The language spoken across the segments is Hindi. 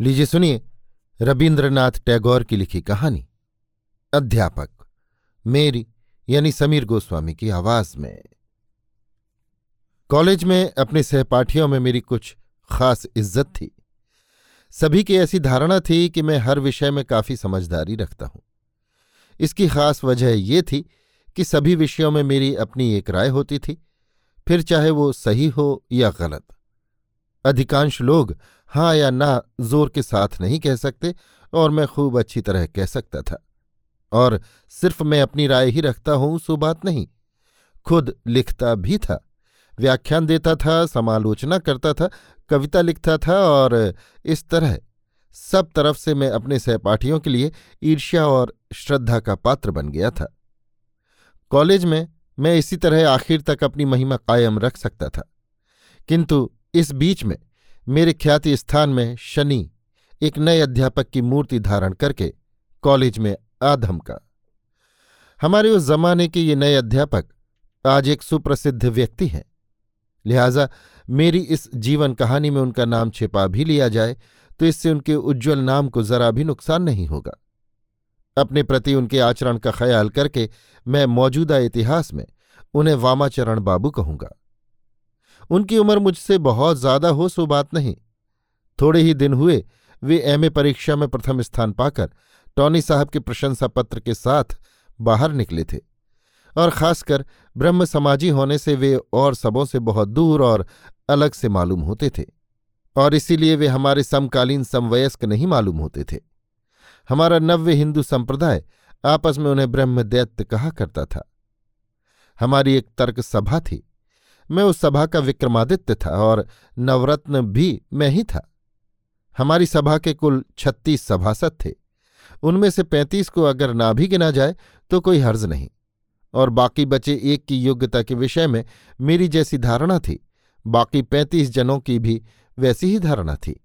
लीजिए सुनिए रविन्द्रनाथ टैगोर की लिखी कहानी। अध्यापक, मेरी यानी समीर गोस्वामी की आवाज़ में। कॉलेज में अपने सहपाठियों में मेरी कुछ खास इज़्ज़त थी। सभी की ऐसी धारणा थी कि मैं हर विषय में काफ़ी समझदारी रखता हूँ। इसकी खास वजह ये थी कि सभी विषयों में मेरी अपनी एक राय होती थी, फिर चाहे वो सही हो या गलत। अधिकांश लोग हाँ या ना ज़ोर के साथ नहीं कह सकते और मैं खूब अच्छी तरह कह सकता था। और सिर्फ़ मैं अपनी राय ही रखता हूँ, सो बात नहीं। खुद लिखता भी था, व्याख्यान देता था, समालोचना करता था, कविता लिखता था और इस तरह सब तरफ़ से मैं अपने सहपाठियों के लिए ईर्ष्या और श्रद्धा का पात्र बन गया था। कॉलेज में मैं इसी तरह आखिर तक अपनी महिमा कायम रख सकता था। किंतु इस बीच में मेरे ख्याति स्थान में शनि, एक नए अध्यापक की मूर्ति धारण करके कॉलेज में आधम का हमारे उस जमाने के ये नए अध्यापक आज एक सुप्रसिद्ध व्यक्ति हैं। लिहाजा मेरी इस जीवन कहानी में उनका नाम छिपा भी लिया जाए तो इससे उनके उज्ज्वल नाम को जरा भी नुकसान नहीं होगा। अपने प्रति उनके आचरण का ख्याल करके मैं मौजूदा इतिहास में उन्हें वामाचरण बाबू कहूँगा। उनकी उम्र मुझसे बहुत ज़्यादा हो, सो बात नहीं। थोड़े ही दिन हुए, वे एमए परीक्षा में प्रथम स्थान पाकर टॉनी साहब के प्रशंसा पत्र के साथ बाहर निकले थे। और खासकर ब्रह्म समाजी होने से वे और सबों से बहुत दूर और अलग से मालूम होते थे। और इसीलिए वे हमारे समकालीन समवयस्क नहीं मालूम होते थे। हमारा नव्य हिंदू संप्रदाय आपस में उन्हें ब्रह्मदैत्य कहा करता था। हमारी एक तर्क सभा थी। मैं उस सभा का विक्रमादित्य था और नवरत्न भी मैं ही था। हमारी सभा के कुल छत्तीस सभासद थे। उनमें से पैंतीस को अगर ना भी गिना जाए तो कोई हर्ज नहीं। और बाकी बचे एक की योग्यता के विषय में मेरी जैसी धारणा थी। बाकी पैंतीस जनों की भी वैसी ही धारणा थी।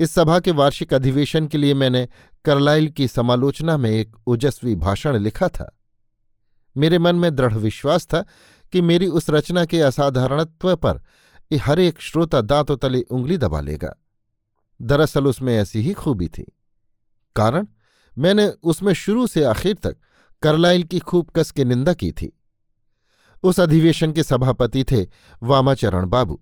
इस सभा के वार्षिक अधिवेशन के लिए मैंने करलाइल की समालोचना में एक ओजस्वी भाषण लिखा था। मेरे मन में दृढ़ विश्वास था कि मेरी उस रचना के असाधारणत्व पर हर एक श्रोता दांतों तले उंगली दबा लेगा। दरअसल उसमें ऐसी ही खूबी थी। कारण? मैंने उसमें शुरू से आखिर तक करलाइल की खूब कस के निंदा की थी। उस अधिवेशन के सभापति थे वामाचरण बाबू।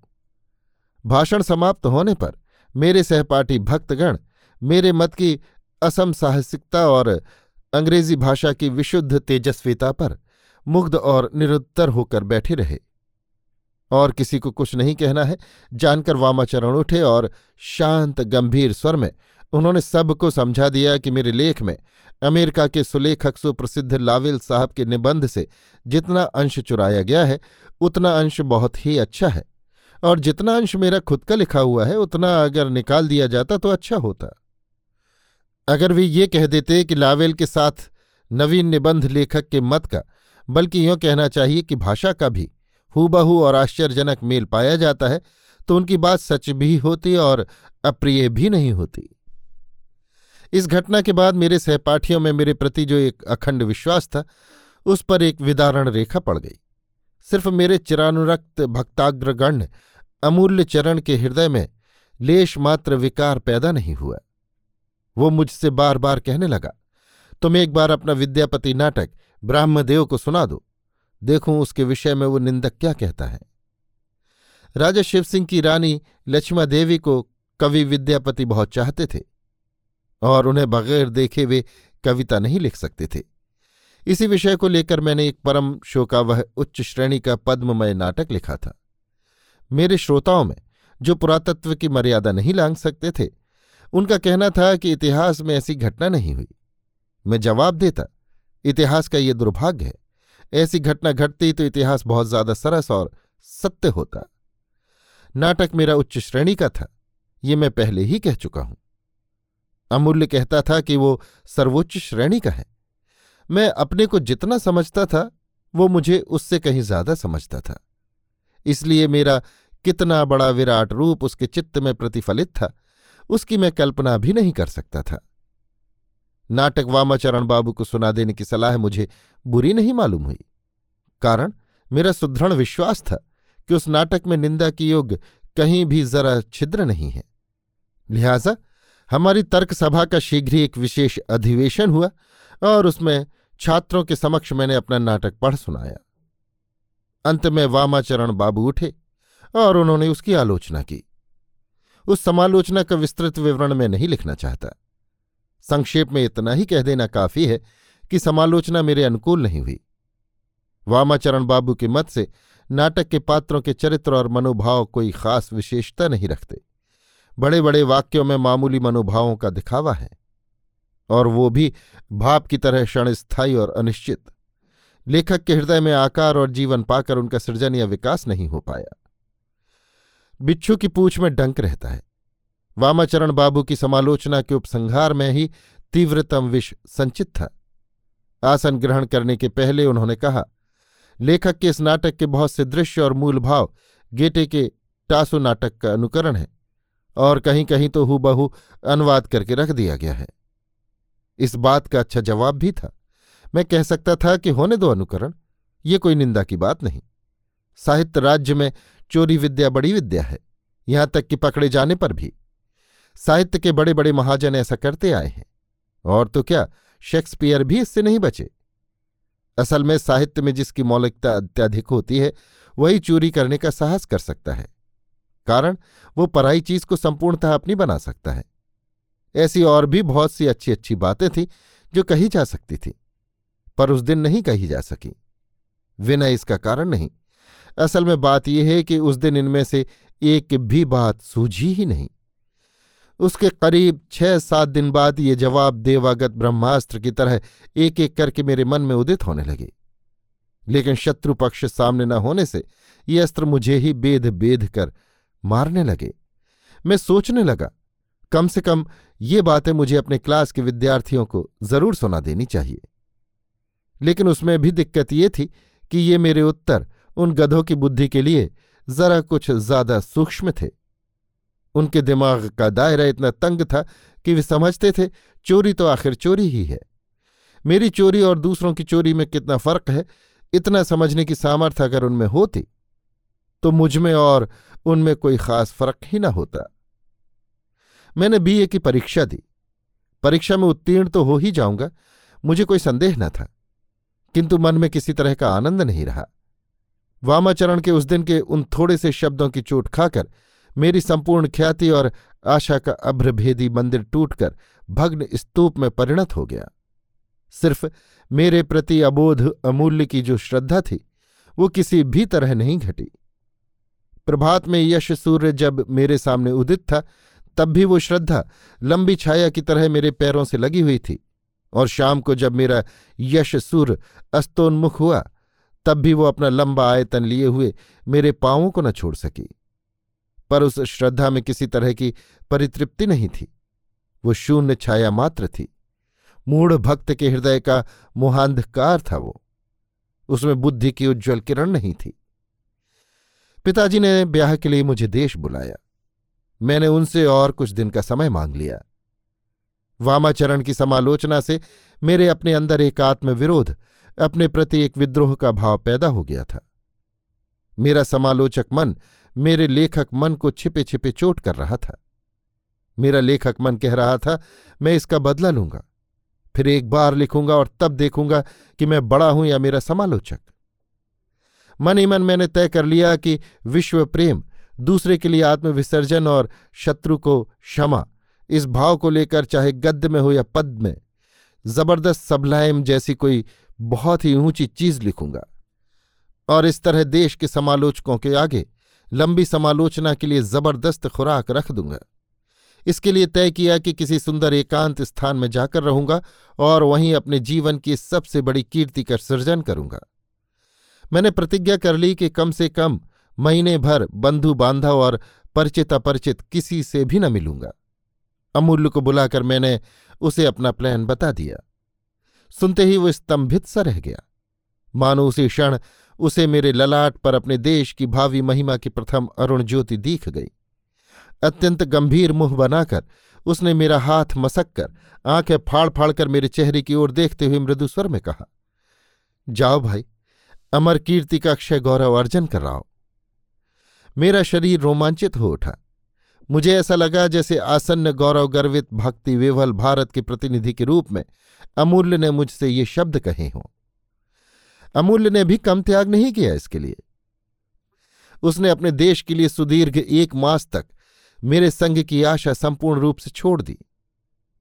भाषण समाप्त होने पर मेरे सहपाठी भक्तगण मेरे मत की असम साहसिकता और अंग्रेज़ी भाषा की विशुद्ध तेजस्विता पर मुग्ध और निरुत्तर होकर बैठे रहे। और किसी को कुछ नहीं कहना है। जानकर वामाचरण उठे और शांत, गंभीर स्वर में उन्होंने सबको समझा दिया कि मेरे लेख में अमेरिका के सुलेखक सुप्रसिद्ध लावेल साहब के निबंध से जितना अंश चुराया गया है, उतना अंश बहुत ही अच्छा है। और जितना अंश मेरा खुद का लिखा हुआ है, उतना अगर निकाल दिया जाता तो अच्छा होता। अगर वे ये कह देते कि लावेल के साथ नवीन निबंध लेखक के मत का बल्कि यों कहना चाहिए कि भाषा का भी हूबहू और आश्चर्यजनक मेल पाया जाता है तो उनकी बात सच भी होती और अप्रिय भी नहीं होती। इस घटना के बाद मेरे सहपाठियों में मेरे प्रति जो एक अखंड विश्वास था, उस पर एक विदारण रेखा पड़ गई। सिर्फ़ मेरे चिरानुरक्त भक्ताग्रगण्य अमूल्य चरण के हृदय में लेश मात्र विकार पैदा नहीं हुआ। वो मुझसे बार बार कहने लगा तुम एक बार अपना विद्यापति नाटक, ब्राह्मदेव को सुना दो। देखूँ उसके विषय में वो निंदक क्या कहता है। राजा शिव सिंह की रानी लक्ष्मा देवी को कवि विद्यापति बहुत चाहते थे, और उन्हें बगैर देखे वे कविता नहीं लिख सकते थे। इसी विषय को लेकर मैंने एक परम शोकावह उच्च श्रेणी का पद्ममय नाटक लिखा था। मेरे श्रोताओं में, जो पुरातत्व की मर्यादा नहीं लांग सकते थे, उनका कहना था कि इतिहास में ऐसी घटना नहीं हुई। मैं जवाब देता, इतिहास का ये दुर्भाग्य है, ऐसी घटना घटती तो इतिहास बहुत ज़्यादा सरस और सत्य होता। नाटक मेरा उच्च श्रेणी का था, ये मैं पहले ही कह चुका हूँ। अमूल्य कहता था कि वो सर्वोच्च श्रेणी का है। मैं अपने को जितना समझता था, वो मुझे उससे कहीं ज़्यादा समझता था। इसलिए मेरा कितना बड़ा विराट रूप उसके चित्त में प्रतिफलित था, उसकी मैं कल्पना भी नहीं कर सकता था। नाटक वामाचरण बाबू को सुना देने की सलाह मुझे बुरी नहीं मालूम हुई। कारण, मेरा सुदृढ़ विश्वास था कि उस नाटक में निंदा की योग्य कहीं भी जरा छिद्र नहीं है। लिहाजा, हमारी तर्क सभा का शीघ्र ही एक विशेष अधिवेशन हुआ और उसमें छात्रों के समक्ष मैंने अपना नाटक पढ़ सुनाया। अंत में वामाचरण बाबू उठे और उन्होंने उसकी आलोचना की। उस समालोचना का विस्तृत विवरण मैं नहीं लिखना चाहता। संक्षेप में इतना ही कह देना काफ़ी है कि समालोचना मेरे अनुकूल नहीं हुई। वामाचरण बाबू के मत से नाटक के पात्रों के चरित्र और मनोभाव कोई खास विशेषता नहीं रखते। बड़े बड़े वाक्यों में मामूली मनोभावों का दिखावा है, और वो भी भाप की तरह क्षणस्थायी और अनिश्चित। लेखक के हृदय में आकार और जीवन पाकर उनका सृजन या विकास नहीं हो पाया। बिच्छू की पूछ में डंक रहता है। वामाचरण बाबू की समालोचना के उपसंहार में ही तीव्रतम विष संचित था। आसन ग्रहण करने के पहले उन्होंने कहा, लेखक के इस नाटक के बहुत से दृश्य और मूल भाव गेटे के टासु नाटक का अनुकरण है और कहीं कहीं तो हूबहू अनुवाद करके रख दिया गया है। इस बात का अच्छा जवाब भी था। मैं कह सकता था कि होने दो अनुकरण, ये कोई निंदा की बात नहीं। साहित्य राज्य में चोरी विद्या बड़ी विद्या है, यहाँ तक कि पकड़े जाने पर भी। साहित्य के बड़े बड़े महाजन ऐसा करते आए हैं। और तो क्या, शेक्सपियर भी इससे नहीं बचे। असल में साहित्य में जिसकी मौलिकता अत्यधिक होती है, वही चोरी करने का साहस कर सकता है। कारण, वो पराई चीज़ को संपूर्णतः अपनी बना सकता है। ऐसी और भी बहुत सी अच्छी अच्छी बातें थीं, जो कही जा सकती थी, पर उस दिन नहीं कही जा सकी। विनय इसका कारण नहीं। असल में बात यह है कि उस दिन इनमें से एक भी बात सूझी ही नहीं। उसके करीब छह सात दिन बाद ये जवाब देवागत ब्रह्मास्त्र की तरह एक एक करके मेरे मन में उदित होने लगे। लेकिन शत्रु पक्ष सामने न होने से ये अस्त्र मुझे ही बेद बेद कर मारने लगे। मैं सोचने लगा, कम से कम ये बातें मुझे अपने क्लास के विद्यार्थियों को ज़रूर सुना देनी चाहिए। लेकिन उसमें भी दिक्कत ये थी कि ये मेरे उत्तर उन गधों की बुद्धि के लिए जरा कुछ ज़्यादा सूक्ष्म थे। उनके दिमाग का दायरा इतना तंग था कि वे समझते थे, चोरी तो आखिर चोरी ही है। मेरी चोरी और दूसरों की चोरी में कितना फ़र्क है, इतना समझने की सामर्थ्य अगर उनमें होती तो मुझमें और उनमें कोई खास फ़र्क ही ना होता। मैंने बीए की परीक्षा दी। परीक्षा में उत्तीर्ण तो हो ही जाऊँगा, मुझे कोई संदेह न था, किंतु मन में किसी तरह का आनंद नहीं रहा। वामाचरण के उस दिन के उन थोड़े से शब्दों की चोट खाकर मेरी संपूर्ण ख्याति और आशा का अभ्रभेदी मंदिर टूटकर भग्न स्तूप में परिणत हो गया। सिर्फ़ मेरे प्रति अबोध अमूल्य की जो श्रद्धा थी, वो किसी भी तरह नहीं घटी। प्रभात में यश सूर्य जब मेरे सामने उदित था, तब भी वो श्रद्धा लंबी छाया की तरह मेरे पैरों से लगी हुई थी और शाम को जब मेरा यश सूर्य अस्तोन्मुख हुआ, तब भी वो अपना लंबा आयतन लिए हुए मेरे पांवों को न छोड़ सकी। पर उस श्रद्धा में किसी तरह की परितृप्ति नहीं थी। वो शून्य छाया मात्र थी। मूढ़ भक्त के हृदय का मोहांधकार था वो। उसमें बुद्धि की उज्ज्वल किरण नहीं थी। पिताजी ने ब्याह के लिए मुझे देश बुलाया। मैंने उनसे और कुछ दिन का समय मांग लिया। वामाचरण की समालोचना से मेरे अपने अंदर एक आत्मविरोध, अपने प्रति एक विद्रोह का भाव पैदा हो गया था। मेरा समालोचक मन मेरे लेखक मन को छिपे छिपे चोट कर रहा था। मेरा लेखक मन कह रहा था, मैं इसका बदला लूँगा। फिर एक बार लिखूँगा और तब देखूँगा कि मैं बड़ा हूँ या मेरा समालोचक। मन ही मन मैंने तय कर लिया कि विश्व प्रेम, दूसरे के लिए आत्मविसर्जन और शत्रु को क्षमा, इस भाव को लेकर चाहे गद्य में हो या पद में, ज़बरदस्त सबलायम जैसी कोई बहुत ही ऊँची चीज़ लिखूँगा। और इस तरह देश के समालोचकों के आगे लंबी समालोचना के लिए ज़बरदस्त खुराक रख दूँगा। इसके लिए तय किया कि किसी सुंदर एकांत स्थान में जाकर रहूँगा और वहीं अपने जीवन की सबसे बड़ी कीर्ति का सृजन करूँगा। मैंने प्रतिज्ञा कर ली कि कम से कम महीने भर बंधु बांधव और परिचित अपरिचित किसी से भी न मिलूँगा। अमूल्य को बुलाकर मैंने उसे अपना प्लान बता दिया। सुनते ही वो स्तंभित सा रह गया। मानो उसी क्षण उसे मेरे ललाट पर अपने देश की भावी महिमा की प्रथम अरुण ज्योति दीख गई। अत्यंत गंभीर मुँह बनाकर उसने मेरा हाथ मसक कर, आँखें फाड़ फाड़ कर मेरे चेहरे की ओर देखते हुए मृदुस्वर में कहा, जाओ भाई, अमर कीर्ति का अक्षय गौरव अर्जन कर रहा हो। मेरा शरीर रोमांचित हो उठा। मुझे ऐसा लगा जैसे आसन्न गौरव गर्वित भक्ति विवल भारत के प्रतिनिधि के रूप में अमूल्य ने मुझसे ये शब्द कहे हों। अमूल्य ने भी कम त्याग नहीं किया इसके लिए। उसने अपने देश के लिए सुदीर्घ एक मास तक मेरे संग की आशा संपूर्ण रूप से छोड़ दी।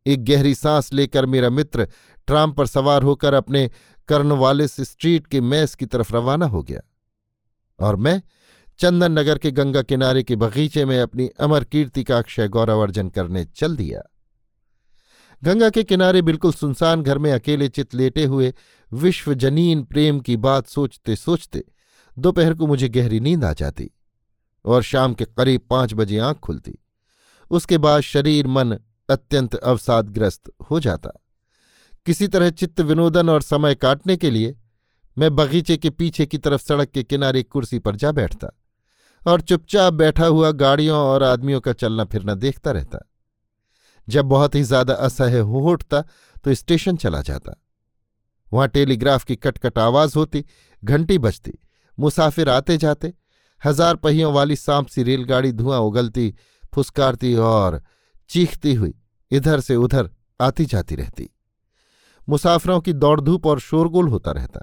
एक गहरी सांस लेकर मेरा मित्र ट्राम पर सवार होकर अपने कर्नवालिस स्ट्रीट के मैस की तरफ़ रवाना हो गया और मैं चंदन नगर के गंगा किनारे के बगीचे में अपनी अमर कीर्ति का अक्षय गौरव अर्जन करने चल दिया। गंगा के किनारे बिल्कुल सुनसान घर में अकेले चित लेटे हुए विश्वजनीन प्रेम की बात सोचते सोचते दोपहर को मुझे गहरी नींद आ जाती और शाम के करीब पाँच बजे आँख खुलती। उसके बाद शरीर, मन अत्यंत अवसादग्रस्त हो जाता। किसी तरह चित्त विनोदन और समय काटने के लिए मैं बगीचे के पीछे की तरफ़ सड़क के किनारे कुर्सी पर जा बैठता और चुपचाप बैठा हुआ गाड़ियों और आदमियों का चलना फिरना देखता रहता। जब बहुत ही ज़्यादा असह्य हो उठता तो स्टेशन चला जाता। वहाँ टेलीग्राफ की कटकट आवाज़ होती, घंटी बजती, मुसाफिर आते जाते। हज़ार पहियों वाली सांप सी रेलगाड़ी धुआँ उगलती, फुसकारती और चीखती हुई इधर से उधर आती जाती रहती। मुसाफिरों की दौड़धूप और शोरगुल होता रहता।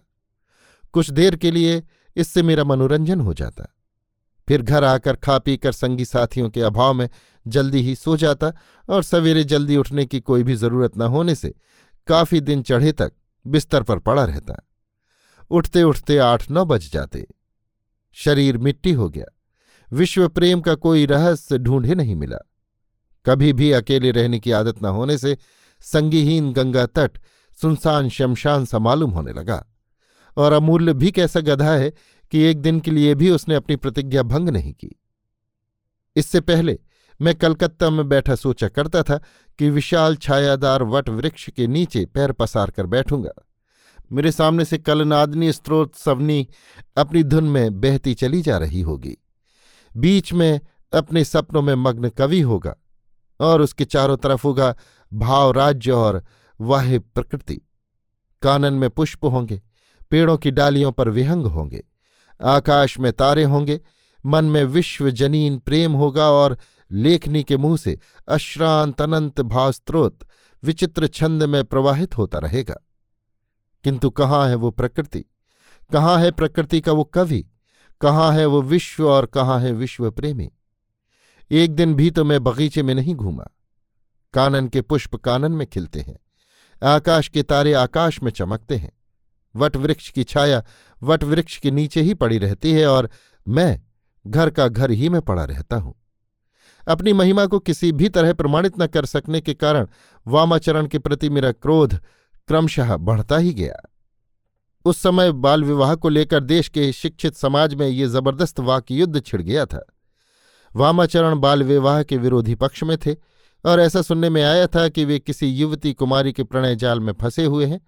कुछ देर के लिए इससे मेरा मनोरंजन हो जाता। फिर घर आकर खा पी कर संगी साथियों के अभाव में जल्दी ही सो जाता और सवेरे जल्दी उठने की कोई भी ज़रूरत न होने से काफ़ी दिन चढ़े तक बिस्तर पर पड़ा रहता। उठते उठते आठ नौ बज जाते। शरीर मिट्टी हो गया। विश्व प्रेम का कोई रहस्य ढूंढे नहीं मिला। कभी भी अकेले रहने की आदत न होने से संगीहीन गंगा तट, सुनसान शमशान सा मालूम होने लगा। और अमूल्य भी कैसा गधा है कि एक दिन के लिए भी उसने अपनी प्रतिज्ञा भंग नहीं की। इससे पहले मैं कलकत्ता में बैठा सोचा करता था कि विशाल छायादार वट वृक्ष के नीचे पैर पसार कर बैठूँगा। मेरे सामने से कलनादनी स्त्रोत सवनी अपनी धुन में बहती चली जा रही होगी। बीच में अपने सपनों में मग्न कवि होगा और उसके चारों तरफ़ होगा भाव राज्य और वाह प्रकृति। कानन में पुष्प होंगे, पेड़ों की डालियों पर विहंग होंगे, आकाश में तारे होंगे, मन में विश्व जनीन प्रेम होगा और लेखनी के मुँह से अश्रांत अनंत भावस्त्रोत विचित्र छंद में प्रवाहित होता रहेगा। किंतु कहाँ है वो प्रकृति? कहाँ है प्रकृति का वो कवि? कहाँ है वो विश्व और कहाँ है विश्व प्रेमी? एक दिन भी तो मैं बगीचे में नहीं घूमा। कानन के पुष्प कानन में खिलते हैं। आकाश के तारे आकाश में चमकते हैं। वट वृक्ष की छाया वट वृक्ष के नीचे ही पड़ी रहती है और मैं घर का घर ही में पड़ा रहता हूँ। अपनी महिमा को किसी भी तरह प्रमाणित न कर सकने के कारण वामाचरण के प्रति मेरा क्रोध क्रमशः बढ़ता ही गया। उस समय बाल विवाह को लेकर देश के शिक्षित समाज में ये ज़बरदस्त वाक युद्ध छिड़ गया था। वामाचरण बाल विवाह के विरोधी पक्ष में थे और ऐसा सुनने में आया था कि वे किसी युवती कुमारी के प्रणय जाल में फंसे हुए हैं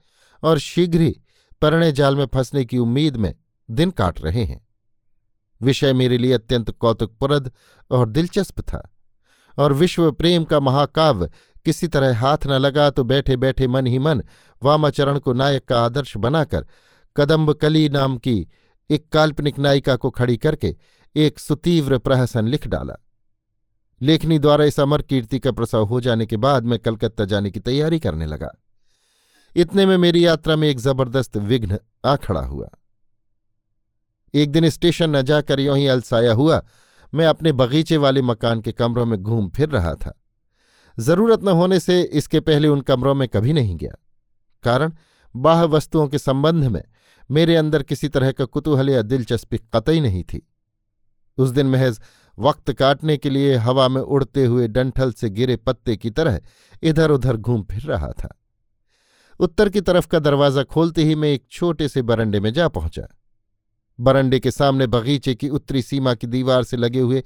और शीघ्र ही प्रणय जाल में फंसने की उम्मीद में दिन काट रहे हैं। विषय मेरे लिए अत्यंत कौतुकप्रद और दिलचस्प था। और विश्व प्रेम का महाकाव्य किसी तरह हाथ न लगा तो बैठे बैठे मन ही मन वामाचरण को नायक का आदर्श बनाकर कदम्ब कली नाम की एक काल्पनिक नायिका को खड़ी करके एक सुतीव्र प्रहसन लिख डाला। लेखनी द्वारा इस अमर कीर्ति का प्रसव हो जाने के बाद मैं कलकत्ता जाने की तैयारी करने लगा। इतने में मेरी यात्रा में एक ज़बरदस्त विघ्न आ खड़ा हुआ। एक दिन स्टेशन न जाकर यों ही अलसाया हुआ, मैं अपने बगीचे वाले मकान के कमरों में घूम फिर रहा था। ज़रूरत न होने से इसके पहले उन कमरों में कभी नहीं गया। कारण, बाह वस्तुओं के संबंध में मेरे अंदर किसी तरह का कुतूहल या दिलचस्पी कतई नहीं थी। उस दिन महज वक्त काटने के लिए हवा में उड़ते हुए डंठल से गिरे पत्ते की तरह इधर उधर घूम फिर रहा था। उत्तर की तरफ़ का दरवाज़ा खोलते ही मैं एक छोटे से बरंडे में जा पहुँचा। बरंडे के सामने बगीचे की उत्तरी सीमा की दीवार से लगे हुए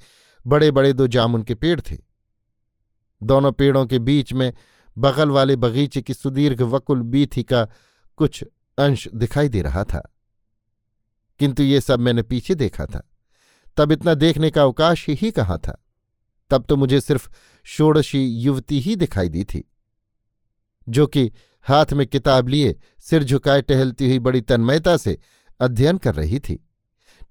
बड़े बड़े दो जामुन के पेड़ थे। दोनों पेड़ों के बीच में बगल वाले बगीचे की सुदीर्घ वकुल बीथी का कुछ अंश दिखाई दे रहा था। किंतु ये सब मैंने पीछे देखा था। तब इतना देखने का अवकाश ही कहाँ था? तब तो मुझे सिर्फ़ षोड़शी युवती ही दिखाई दी थी, जो कि हाथ में किताब लिए सिर झुकाए टहलती हुई बड़ी तन्मयता से अध्ययन कर रही थी।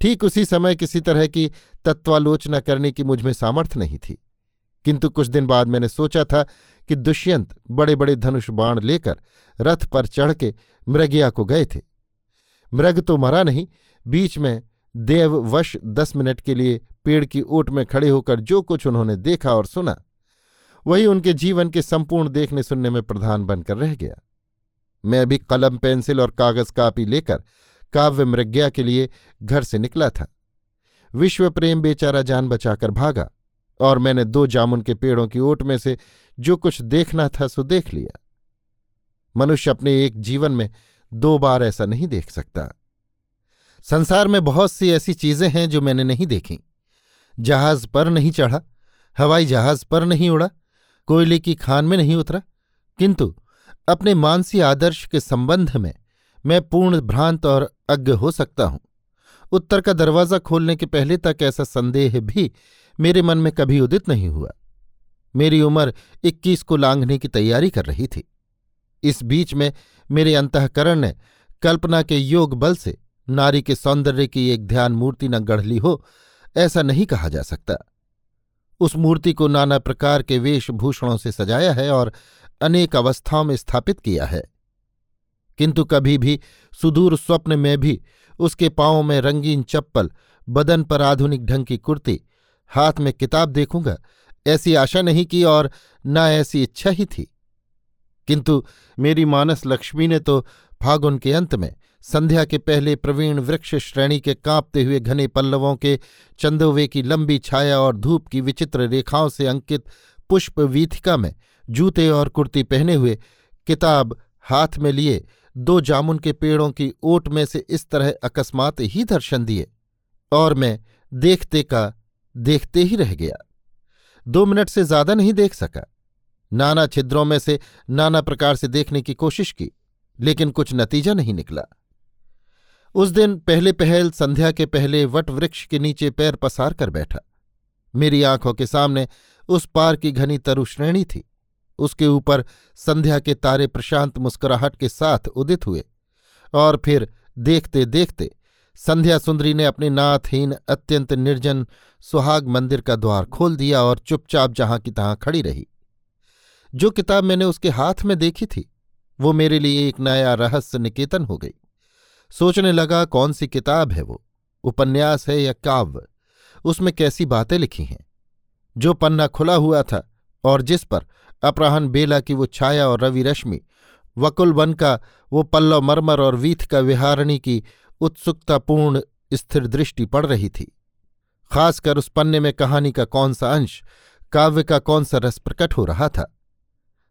ठीक उसी समय किसी तरह की तत्वालोचना करने की मुझमें सामर्थ्य नहीं थी। किंतु कुछ दिन बाद मैंने सोचा था कि दुष्यंत बड़े बड़े धनुष बाण लेकर रथ पर चढ़ के मृगया को गए थे। मृग तो मरा नहीं, बीच में देववश दस मिनट के लिए पेड़ की ओट में खड़े होकर जो कुछ उन्होंने देखा और सुना, वही उनके जीवन के संपूर्ण देखने सुनने में प्रधान बनकर रह गया। मैं भी कलम, पेंसिल और कागज़ कापी लेकर काव्य मृज्ञा के लिए घर से निकला था। विश्व प्रेम बेचारा जान बचाकर भागा और मैंने दो जामुन के पेड़ों की ओट में से जो कुछ देखना था सो देख लिया। मनुष्य अपने एक जीवन में दो बार ऐसा नहीं देख सकता। संसार में बहुत सी ऐसी चीज़ें हैं जो मैंने नहीं देखी। जहाज़ पर नहीं चढ़ा, हवाई जहाज़ पर नहीं उड़ा, कोयले की खान में नहीं उतरा, किंतु अपने मानसी आदर्श के संबंध में मैं पूर्ण भ्रांत और अज्ञ हो सकता हूँ। उत्तर का दरवाज़ा खोलने के पहले तक ऐसा संदेह भी मेरे मन में कभी उदित नहीं हुआ। मेरी उम्र इक्कीस को लांघने की तैयारी कर रही थी। इस बीच में मेरे अंतकरण ने कल्पना के योग बल से नारी के सौंदर्य की एक ध्यान मूर्ति न गढ़ ली हो, ऐसा नहीं कहा जा सकता। उस मूर्ति को नाना प्रकार के वेशभूषणों से सजाया है और अनेक अवस्थाओं में स्थापित किया है। किंतु कभी भी सुदूर स्वप्न में भी उसके पांवों में रंगीन चप्पल, बदन पर आधुनिक ढंग की कुर्ती, हाथ में किताब देखूँगा, ऐसी आशा नहीं की और न ऐसी इच्छा ही थी। किंतु मेरी मानस लक्ष्मी ने तो फागुन के अंत में संध्या के पहले प्रवीण वृक्ष श्रेणी के कांपते हुए घने पल्लवों के चंदोवे की लंबी छाया और धूप की विचित्र रेखाओं से अंकित पुष्प वीथिका में जूते और कुर्ती पहने हुए किताब हाथ में लिए दो जामुन के पेड़ों की ओट में से इस तरह अकस्मात ही दर्शन दिए और मैं देखते का देखते ही रह गया। दो मिनट से ज़्यादा नहीं देख सका। नाना छिद्रों में से नाना प्रकार से देखने की कोशिश की, लेकिन कुछ नतीजा नहीं निकला। उस दिन पहले पहल संध्या के पहले वट वृक्ष के नीचे पैर पसार कर बैठा। मेरी आँखों के सामने उस पार की घनी तरु श्रेणी थी। उसके ऊपर संध्या के तारे प्रशांत मुस्कुराहट के साथ उदित हुए। और फिर देखते देखते संध्या सुंदरी ने अपने नाथहीन, अत्यंत निर्जन सुहाग मंदिर का द्वार खोल दिया और चुपचाप जहाँ की तहां खड़ी रही। जो किताब मैंने उसके हाथ में देखी थी, वो मेरे लिए एक नया रहस्य निकेतन हो गई। सोचने लगा, कौन सी किताब है वो? उपन्यास है या काव्य? उसमें कैसी बातें लिखी हैं? जो पन्ना खुला हुआ था और जिस पर अपराहन बेला की वो छाया और रवि रश्मि, वकुल वन का वो पल्लव मरमर और वीथ का विहारणी की उत्सुकतापूर्ण स्थिर दृष्टि पड़ रही थी। खासकर उस पन्ने में कहानी का कौन सा अंश, काव्य का कौन सा रस प्रकट हो रहा था।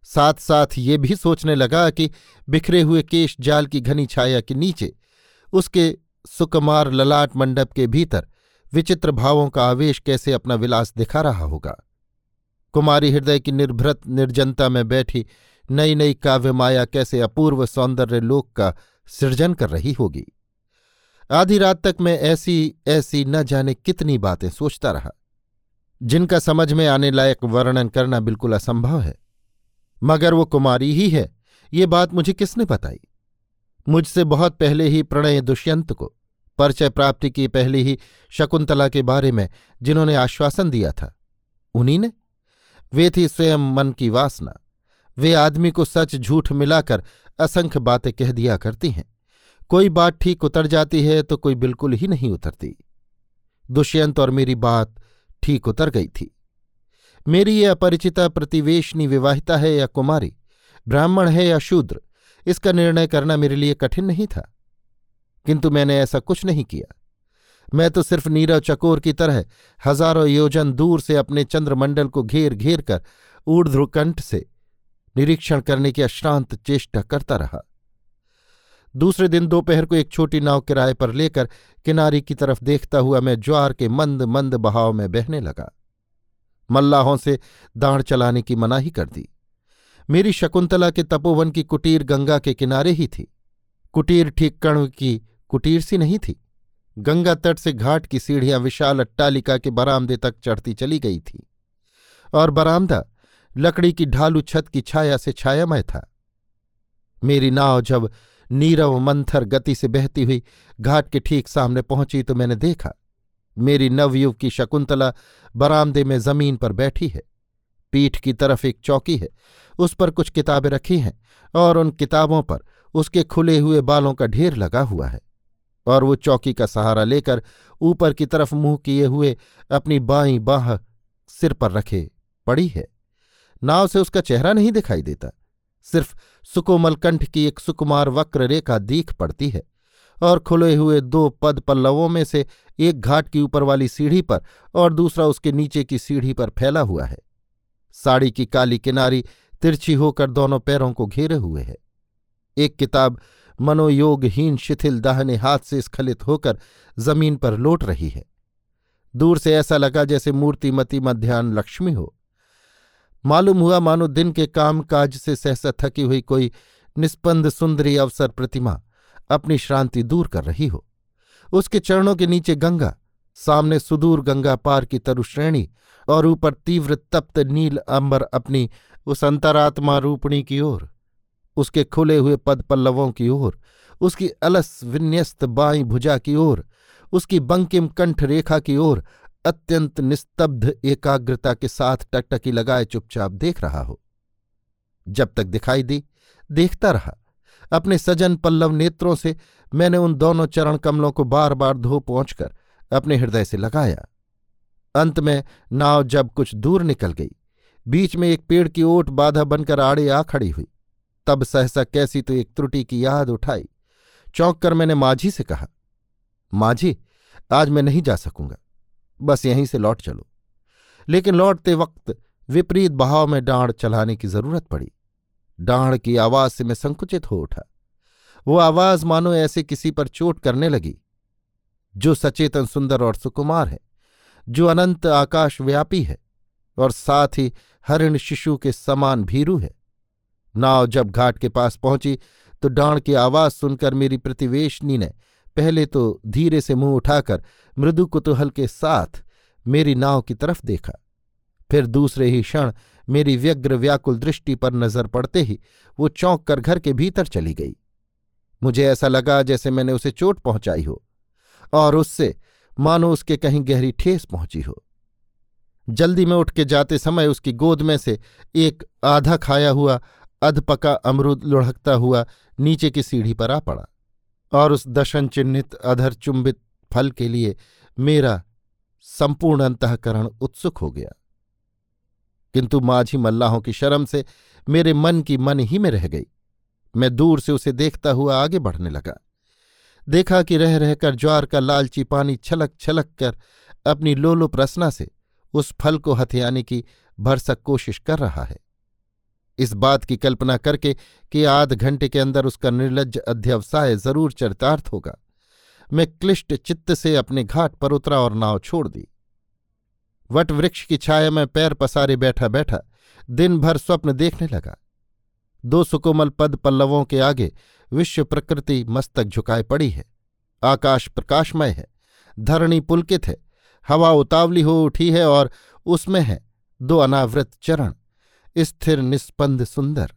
साथ साथ ये भी सोचने लगा कि बिखरे हुए केश जाल की घनी छाया के नीचे, उसके सुकमार ललाट मंडप के भीतर विचित्र भावों का आवेश कैसे अपना विलास दिखा रहा होगा। कुमारी हृदय की निर्भृत निर्जनता में बैठी नई नई काव्य माया कैसे अपूर्व सौंदर्य लोक का सृजन कर रही होगी। आधी रात तक मैं ऐसी ऐसी न जाने कितनी बातें सोचता रहा, जिनका समझ में आने लायक वर्णन करना बिल्कुल असंभव है। मगर वो कुमारी ही है, ये बात मुझे किसने बताई? मुझसे बहुत पहले ही प्रणय दुष्यंत को, परिचय प्राप्ति की पहले ही शकुंतला के बारे में जिन्होंने आश्वासन दिया था, उन्हीं ने वे थी स्वयं मन की वासना। वे आदमी को सच झूठ मिलाकर असंख्य बातें कह दिया करती हैं। कोई बात ठीक उतर जाती है तो कोई बिल्कुल ही नहीं उतरती। दुष्यंत और मेरी बात ठीक उतर गई थी। मेरी ये अपरिचिता प्रतिवेशनी विवाहिता है या कुमारी, ब्राह्मण है या शूद्र, इसका निर्णय करना मेरे लिए कठिन नहीं था। किंतु मैंने ऐसा कुछ नहीं किया। मैं तो सिर्फ़ नीरव चकोर की तरह हज़ारों योजन दूर से अपने चंद्रमंडल को घेर घेर कर ऊर्ध्वकंठ से निरीक्षण करने की अश्रांत चेष्टा करता रहा। दूसरे दिन दोपहर को एक छोटी नाव किराए पर लेकर किनारे की तरफ़ देखता हुआ मैं ज्वार के मंद मंद बहाव में बहने लगा। मल्लाहों से दाढ़ चलाने की मनाही कर दी। मेरी शकुंतला के तपोवन की कुटीर गंगा के किनारे ही थी। कुटीर ठीक कण की कुटीर सी नहीं थी। गंगा तट से घाट की सीढ़ियाँ विशाल अट्टालिका के बरामदे तक चढ़ती चली गई थी। और बरामदा लकड़ी की ढालू छत की छाया से छायामय था। मेरी नाव जब नीरव मंथर गति से बहती हुई घाट के ठीक सामने पहुँची तो मैंने देखा, मेरी नवयुव की शकुंतला बरामदे में ज़मीन पर बैठी है। पीठ की तरफ़ एक चौकी है, उस पर कुछ किताबें रखी हैं और उन किताबों पर उसके खुले हुए बालों का ढेर लगा हुआ है। और वो चौकी का सहारा लेकर ऊपर की तरफ़ मुँह किए हुए अपनी बाई बाह सिर पर रखे पड़ी है। नाव से उसका चेहरा नहीं दिखाई देता। सिर्फ़ सुकोमल कंठ की एक सुकुमार वक्र रेखा दीख पड़ती है और खुले हुए दो पद पल्लवों में से एक घाट की ऊपर वाली सीढ़ी पर और दूसरा उसके नीचे की सीढ़ी पर फैला हुआ है। साड़ी की काली किनारी तिरछी होकर दोनों पैरों को घेरे हुए है। एक किताब मनोयोगहीन शिथिल दाहने हाथ से स्खलित होकर ज़मीन पर लौट रही है। दूर से ऐसा लगा जैसे मूर्तिमती मध्यान्ह लक्ष्मी हो। मालूम हुआ मानो दिन के काम काज से सहसा थकी हुई कोई निस्पंद सुंदरी अवसर प्रतिमा अपनी श्रांति दूर कर रही हो। उसके चरणों के नीचे गंगा, सामने सुदूर गंगा पार की तरुश्रेणी और ऊपर तीव्र तप्त नील अंबर अपनी उस अंतरात्मा रूपणी की ओर उसके खुले हुए पद पल्लवों की ओर, उसकी अलस विन्यस्त बाई भुजा की ओर, उसकी बंकिम कंठ रेखा की ओर अत्यंत निस्तब्ध एकाग्रता के साथ टकटकी लगाए चुपचाप देख रहा हो। जब तक दिखाई दी, देखता रहा। अपने सजन पल्लव नेत्रों से मैंने उन दोनों चरण कमलों को बार बार धो पहुंचकर अपने हृदय से लगाया। अंत में नाव जब कुछ दूर निकल गई, बीच में एक पेड़ की ओट बाधा बनकर आड़े आ खड़ी हुई। तब सहसा कैसी तो एक त्रुटि की याद उठाई। चौंक कर मैंने माझी से कहा, माझी, आज मैं नहीं जा सकूँगा। बस यहीं से लौट चलो। लेकिन लौटते वक्त विपरीत बहाव में डांड चलाने की ज़रूरत पड़ी। डांड की आवाज़ से मैं संकुचित हो उठा। वो आवाज़ मानो ऐसे किसी पर चोट करने लगी, जो सचेतन, सुंदर और सुकुमार है, जो अनंत आकाश व्यापी है और साथ ही हरिण शिशु के समान भीरू है। नाव जब घाट के पास पहुँची तो डांड की आवाज़ सुनकर मेरी प्रतिवेशनी ने पहले तो धीरे से मुँह उठाकर मृदु कुतूहल के साथ मेरी नाव की तरफ़ देखा। फिर दूसरे ही क्षण मेरी व्यग्र व्याकुल दृष्टि पर नज़र पड़ते ही वो चौंक कर घर के भीतर चली गई। मुझे ऐसा लगा जैसे मैंने उसे चोट पहुंचाई हो, और उससे मानो उसके कहीं गहरी ठेस पहुँची हो। जल्दी में उठ के जाते समय उसकी गोद में से एक आधा खाया हुआ अधपका अमरूद लुढ़कता हुआ नीचे की सीढ़ी पर आ पड़ा और उस दशन चिन्हित अधर चुंबित फल के लिए मेरा संपूर्ण अंतकरण उत्सुक हो गया। किंतु माझी मल्लाहों की शर्म से मेरे मन की मन ही में रह गई। मैं दूर से उसे देखता हुआ आगे बढ़ने लगा। देखा कि रह रहकर ज्वार का लालची पानी छलक छलक कर अपनी लोलुप रसना से उस फल को हथियाने की भरसक कोशिश कर रहा है। इस बात की कल्पना करके कि आध घंटे के अंदर उसका निर्लज अध्यवसाय ज़रूर चरितार्थ होगा। मैं क्लिष्ट चित्त से अपने घाट पर उतरा और नाव छोड़ दी। वट वृक्ष की छाया में पैर पसारे बैठा बैठा दिन भर स्वप्न देखने लगा। दो सुकोमल पद पल्लवों के आगे विश्व प्रकृति मस्तक झुकाए पड़ी है। आकाश प्रकाशमय है। धरणी पुलकित है। हवा उतावली हो उठी है और उसमें है दो अनावृत चरण। स्थिर, निस्पंद, सुंदर।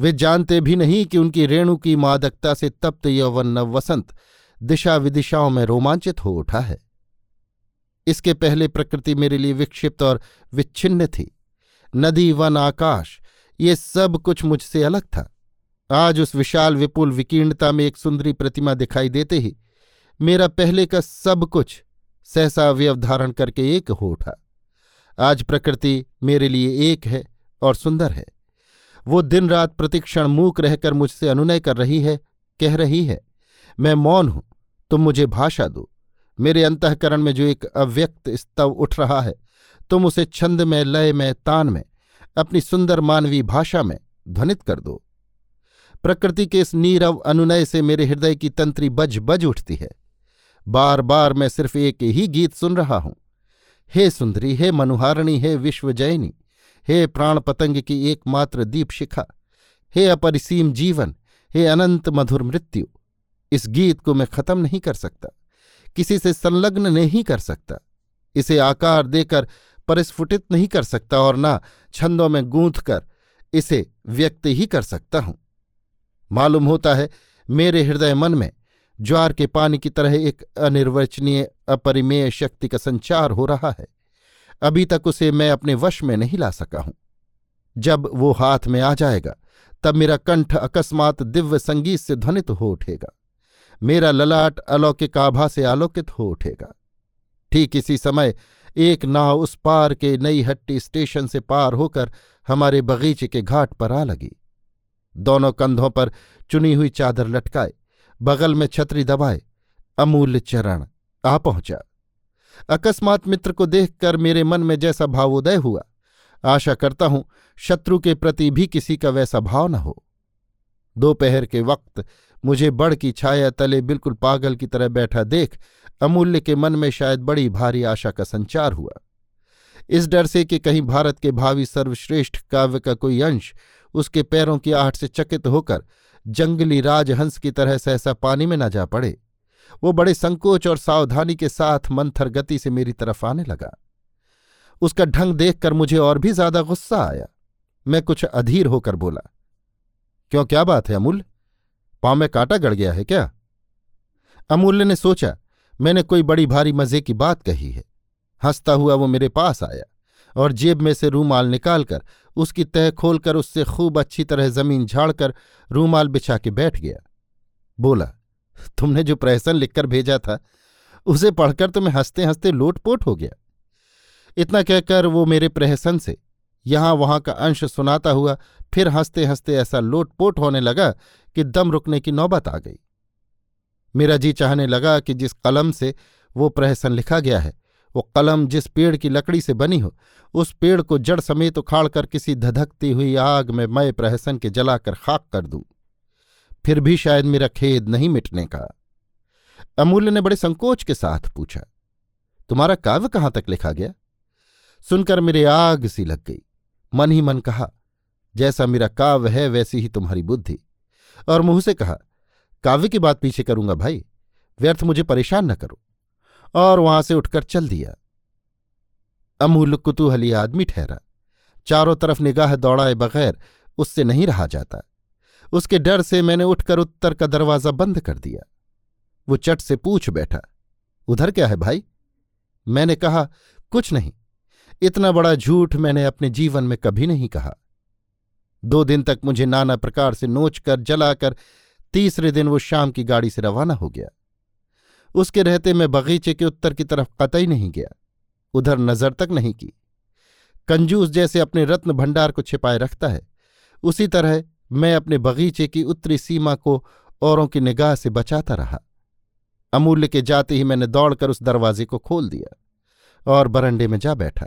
वे जानते भी नहीं कि उनकी रेणु की मादकता से तप्त यौवन नव वसंत दिशा विदिशाओं में रोमांचित हो उठा है। इसके पहले प्रकृति मेरे लिए विक्षिप्त और विच्छिन्न थी। नदी, वन, आकाश, ये सब कुछ मुझसे अलग था। आज उस विशाल, विपुल, विकीर्णता में एक सुंदरी प्रतिमा दिखाई देते ही मेरा पहले का सब कुछ सहसा अवयव धारण करके एक हो उठा। आज प्रकृति मेरे लिए एक है। और सुंदर है। वो दिन रात प्रतिक्षण मूक रहकर मुझसे अनुनय कर रही है, कह रही है, मैं मौन हूँ, तुम मुझे भाषा दो। मेरे अंतकरण में जो एक अव्यक्त स्तव उठ रहा है, तुम उसे छंद में, लय में, तान में, अपनी सुंदर मानवीय भाषा में ध्वनित कर दो। प्रकृति के इस नीरव अनुनय से मेरे हृदय की तंत्री बज बज उठती है। बार बार मैं सिर्फ़ एक ही गीत सुन रहा हूँ। हे सुंदरी, हे मनुहारणी, हे विश्वजयनी हे प्राण पतंग की एकमात्र दीप शिखा, हे अपरिसीम जीवन, हे अनंत मधुर मृत्यु, इस गीत को मैं खत्म नहीं कर सकता, किसी से संलग्न नहीं कर सकता, इसे आकार देकर परिस्फुटित नहीं कर सकता और ना छंदों में गूंथ कर इसे व्यक्त ही कर सकता हूँ। मालूम होता है, मेरे हृदय मन में ज्वार के पानी की तरह एक अनिर्वचनीय अपरिमेय शक्ति का संचार हो रहा है। अभी तक उसे मैं अपने वश में नहीं ला सका हूँ। जब वो हाथ में आ जाएगा, तब मेरा कंठ अकस्मात दिव्य संगीत से ध्वनित हो उठेगा। मेरा ललाट अलौकिक आभा से आलोकित हो उठेगा। ठीक इसी समय एक नाव उस पार के नई हट्टी स्टेशन से पार होकर हमारे बगीचे के घाट पर आ लगी। दोनों कंधों पर चुनी हुई चादर लटकाए, बगल में छतरी दबाए, अमूल्य चरण आ पहुँचा। अकस्मात मित्र को देखकर मेरे मन में जैसा भावोदय हुआ। आशा करता हूँ शत्रु के प्रति भी किसी का वैसा भाव न हो। दोपहर के वक्त मुझे बड़ की छाया तले बिल्कुल पागल की तरह बैठा देख अमूल्य के मन में शायद बड़ी भारी आशा का संचार हुआ। इस डर से कि कहीं भारत के भावी सर्वश्रेष्ठ काव्य का कोई अंश उसके पैरों की आहट से चकित होकर जंगली राजहंस की तरह सहसा पानी में न जा पड़े। वो बड़े संकोच और सावधानी के साथ मंथर गति से मेरी तरफ़ आने लगा। उसका ढंग देखकर मुझे और भी ज़्यादा गुस्सा आया। मैं कुछ अधीर होकर बोला, क्यों, क्या बात है अमूल्य पाँव में कांटा गड़ गया है क्या? अमूल्य ने सोचा, मैंने कोई बड़ी भारी मज़े की बात कही है। हंसता हुआ वो मेरे पास आया और जेब में से रूमाल निकालकर उसकी तह खोलकर उससे खूब अच्छी तरह ज़मीन झाड़कर रूमाल बिछा के बैठ गया। बोला तुमने जो प्रहसन लिखकर भेजा था, उसे पढ़कर तो मैं हँसते हँसते लोटपोट हो गया। इतना कहकर वो मेरे प्रहसन से यहाँ वहाँ का अंश सुनाता हुआ फिर हँसते हँसते ऐसा लोटपोट होने लगा कि दम रुकने की नौबत आ गई। मेरा जी चाहने लगा कि जिस कलम से वो प्रहसन लिखा गया है, वो कलम जिस पेड़ की लकड़ी से बनी हो, उस पेड़ को जड़ समेत उखाड़ कर किसी धधकती हुई आग में मैं प्रहसन के जलाकर खाक कर दूँ। फिर भी शायद मेरा खेद नहीं मिटने का। अमूल्य ने बड़े संकोच के साथ पूछा, तुम्हारा काव्य कहाँ तक लिखा गया? सुनकर मेरे आग सी लग गई। मन ही मन कहा, जैसा मेरा काव्य है, वैसी ही तुम्हारी बुद्धि। और मुँह से कहा, काव्य की बात पीछे करूँगा भाई, व्यर्थ मुझे परेशान न करो। और वहाँ से उठकर चल दिया। अमूल्य कुतूहली आदमी ठहरा। चारों तरफ़ निगाह दौड़ाए बगैर उससे नहीं रहा जाता। उसके डर से मैंने उठकर उत्तर का दरवाज़ा बंद कर दिया। वो चट से पूछ बैठा, उधर क्या है भाई? मैंने कहा, कुछ नहीं, इतना बड़ा झूठ मैंने अपने जीवन में कभी नहीं कहा। दो दिन तक मुझे नाना प्रकार से नोच कर जलाकर, तीसरे दिन वो शाम की गाड़ी से रवाना हो गया। उसके रहते मैं बगीचे के उत्तर की तरफ़ कतई नहीं गया, उधर नज़र तक नहीं की। कंजूस जैसे अपने रत्न भंडार को छिपाए रखता है, उसी तरह मैं अपने बगीचे की उत्तरी सीमा को औरों की निगाह से बचाता रहा। अमूल्य के जाते ही मैंने दौड़कर उस दरवाजे को खोल दिया और बरंडे में जा बैठा।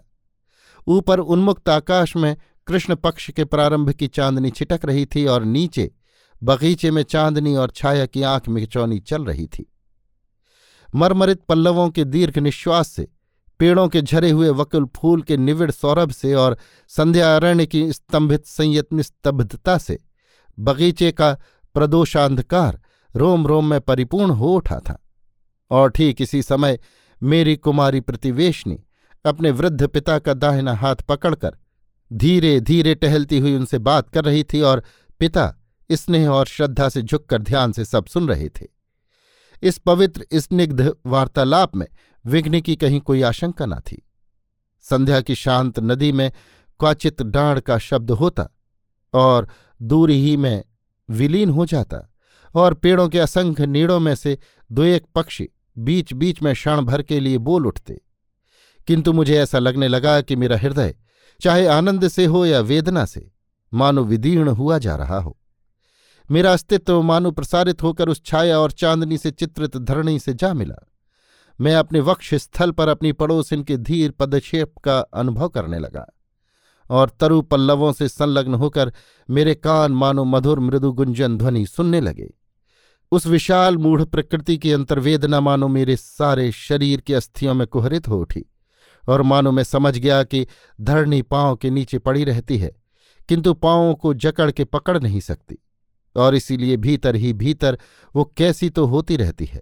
ऊपर उन्मुक्त आकाश में कृष्ण पक्ष के प्रारंभ की चांदनी छिटक रही थी और नीचे बगीचे में चांदनी और छाया की आँख मिचौनी चल रही थी। मरमरित पल्लवों के दीर्घ निश्वास से, पेड़ों के झरे हुए वकुल फूल के निविड़ सौरभ से और संध्यारण्य की स्तंभित संयत निस्तब्धता से बगीचे का प्रदोषांधकार रोम रोम में परिपूर्ण हो उठा था। और ठीक इसी समय मेरी कुमारी प्रतिवेशनी अपने वृद्ध पिता का दाहिना हाथ पकड़कर धीरे धीरे टहलती हुई उनसे बात कर रही थी और पिता स्नेह और श्रद्धा से झुककर ध्यान से सब सुन रहे थे। इस पवित्र, स्निग्ध वार्तालाप में विघ्न की कहीं कोई आशंका न थी। संध्या की शांत नदी में क्वाचित डांड का शब्द होता और दूर ही में विलीन हो जाता और पेड़ों के असंख्य नीड़ों में से दो एक पक्षी बीच बीच में क्षण भर के लिए बोल उठते। किंतु मुझे ऐसा लगने लगा कि मेरा हृदय चाहे आनंद से हो या वेदना से, मानो विदीर्ण हुआ जा रहा हो। मेरा अस्तित्व मानो प्रसारित होकर उस छाया और चांदनी से चित्रित धरणी से जा मिला। मैं अपने वक्ष स्थल पर अपनी पड़ोसिन के धीर पदक्षेप का अनुभव करने लगा। और तरु पल्लवों से संलग्न होकर मेरे कान मानो मधुर मृदु गुंजन ध्वनि सुनने लगे। उस विशाल मूढ़ प्रकृति की अंतर्वेदना मानो मेरे सारे शरीर की अस्थियों में कुहरित हो उठी और मानो मैं समझ गया कि धरणी पाँव के नीचे पड़ी रहती है, किंतु पांवों को जकड़ के पकड़ नहीं सकती और इसीलिए भीतर ही भीतर वो कैसी तो होती रहती है।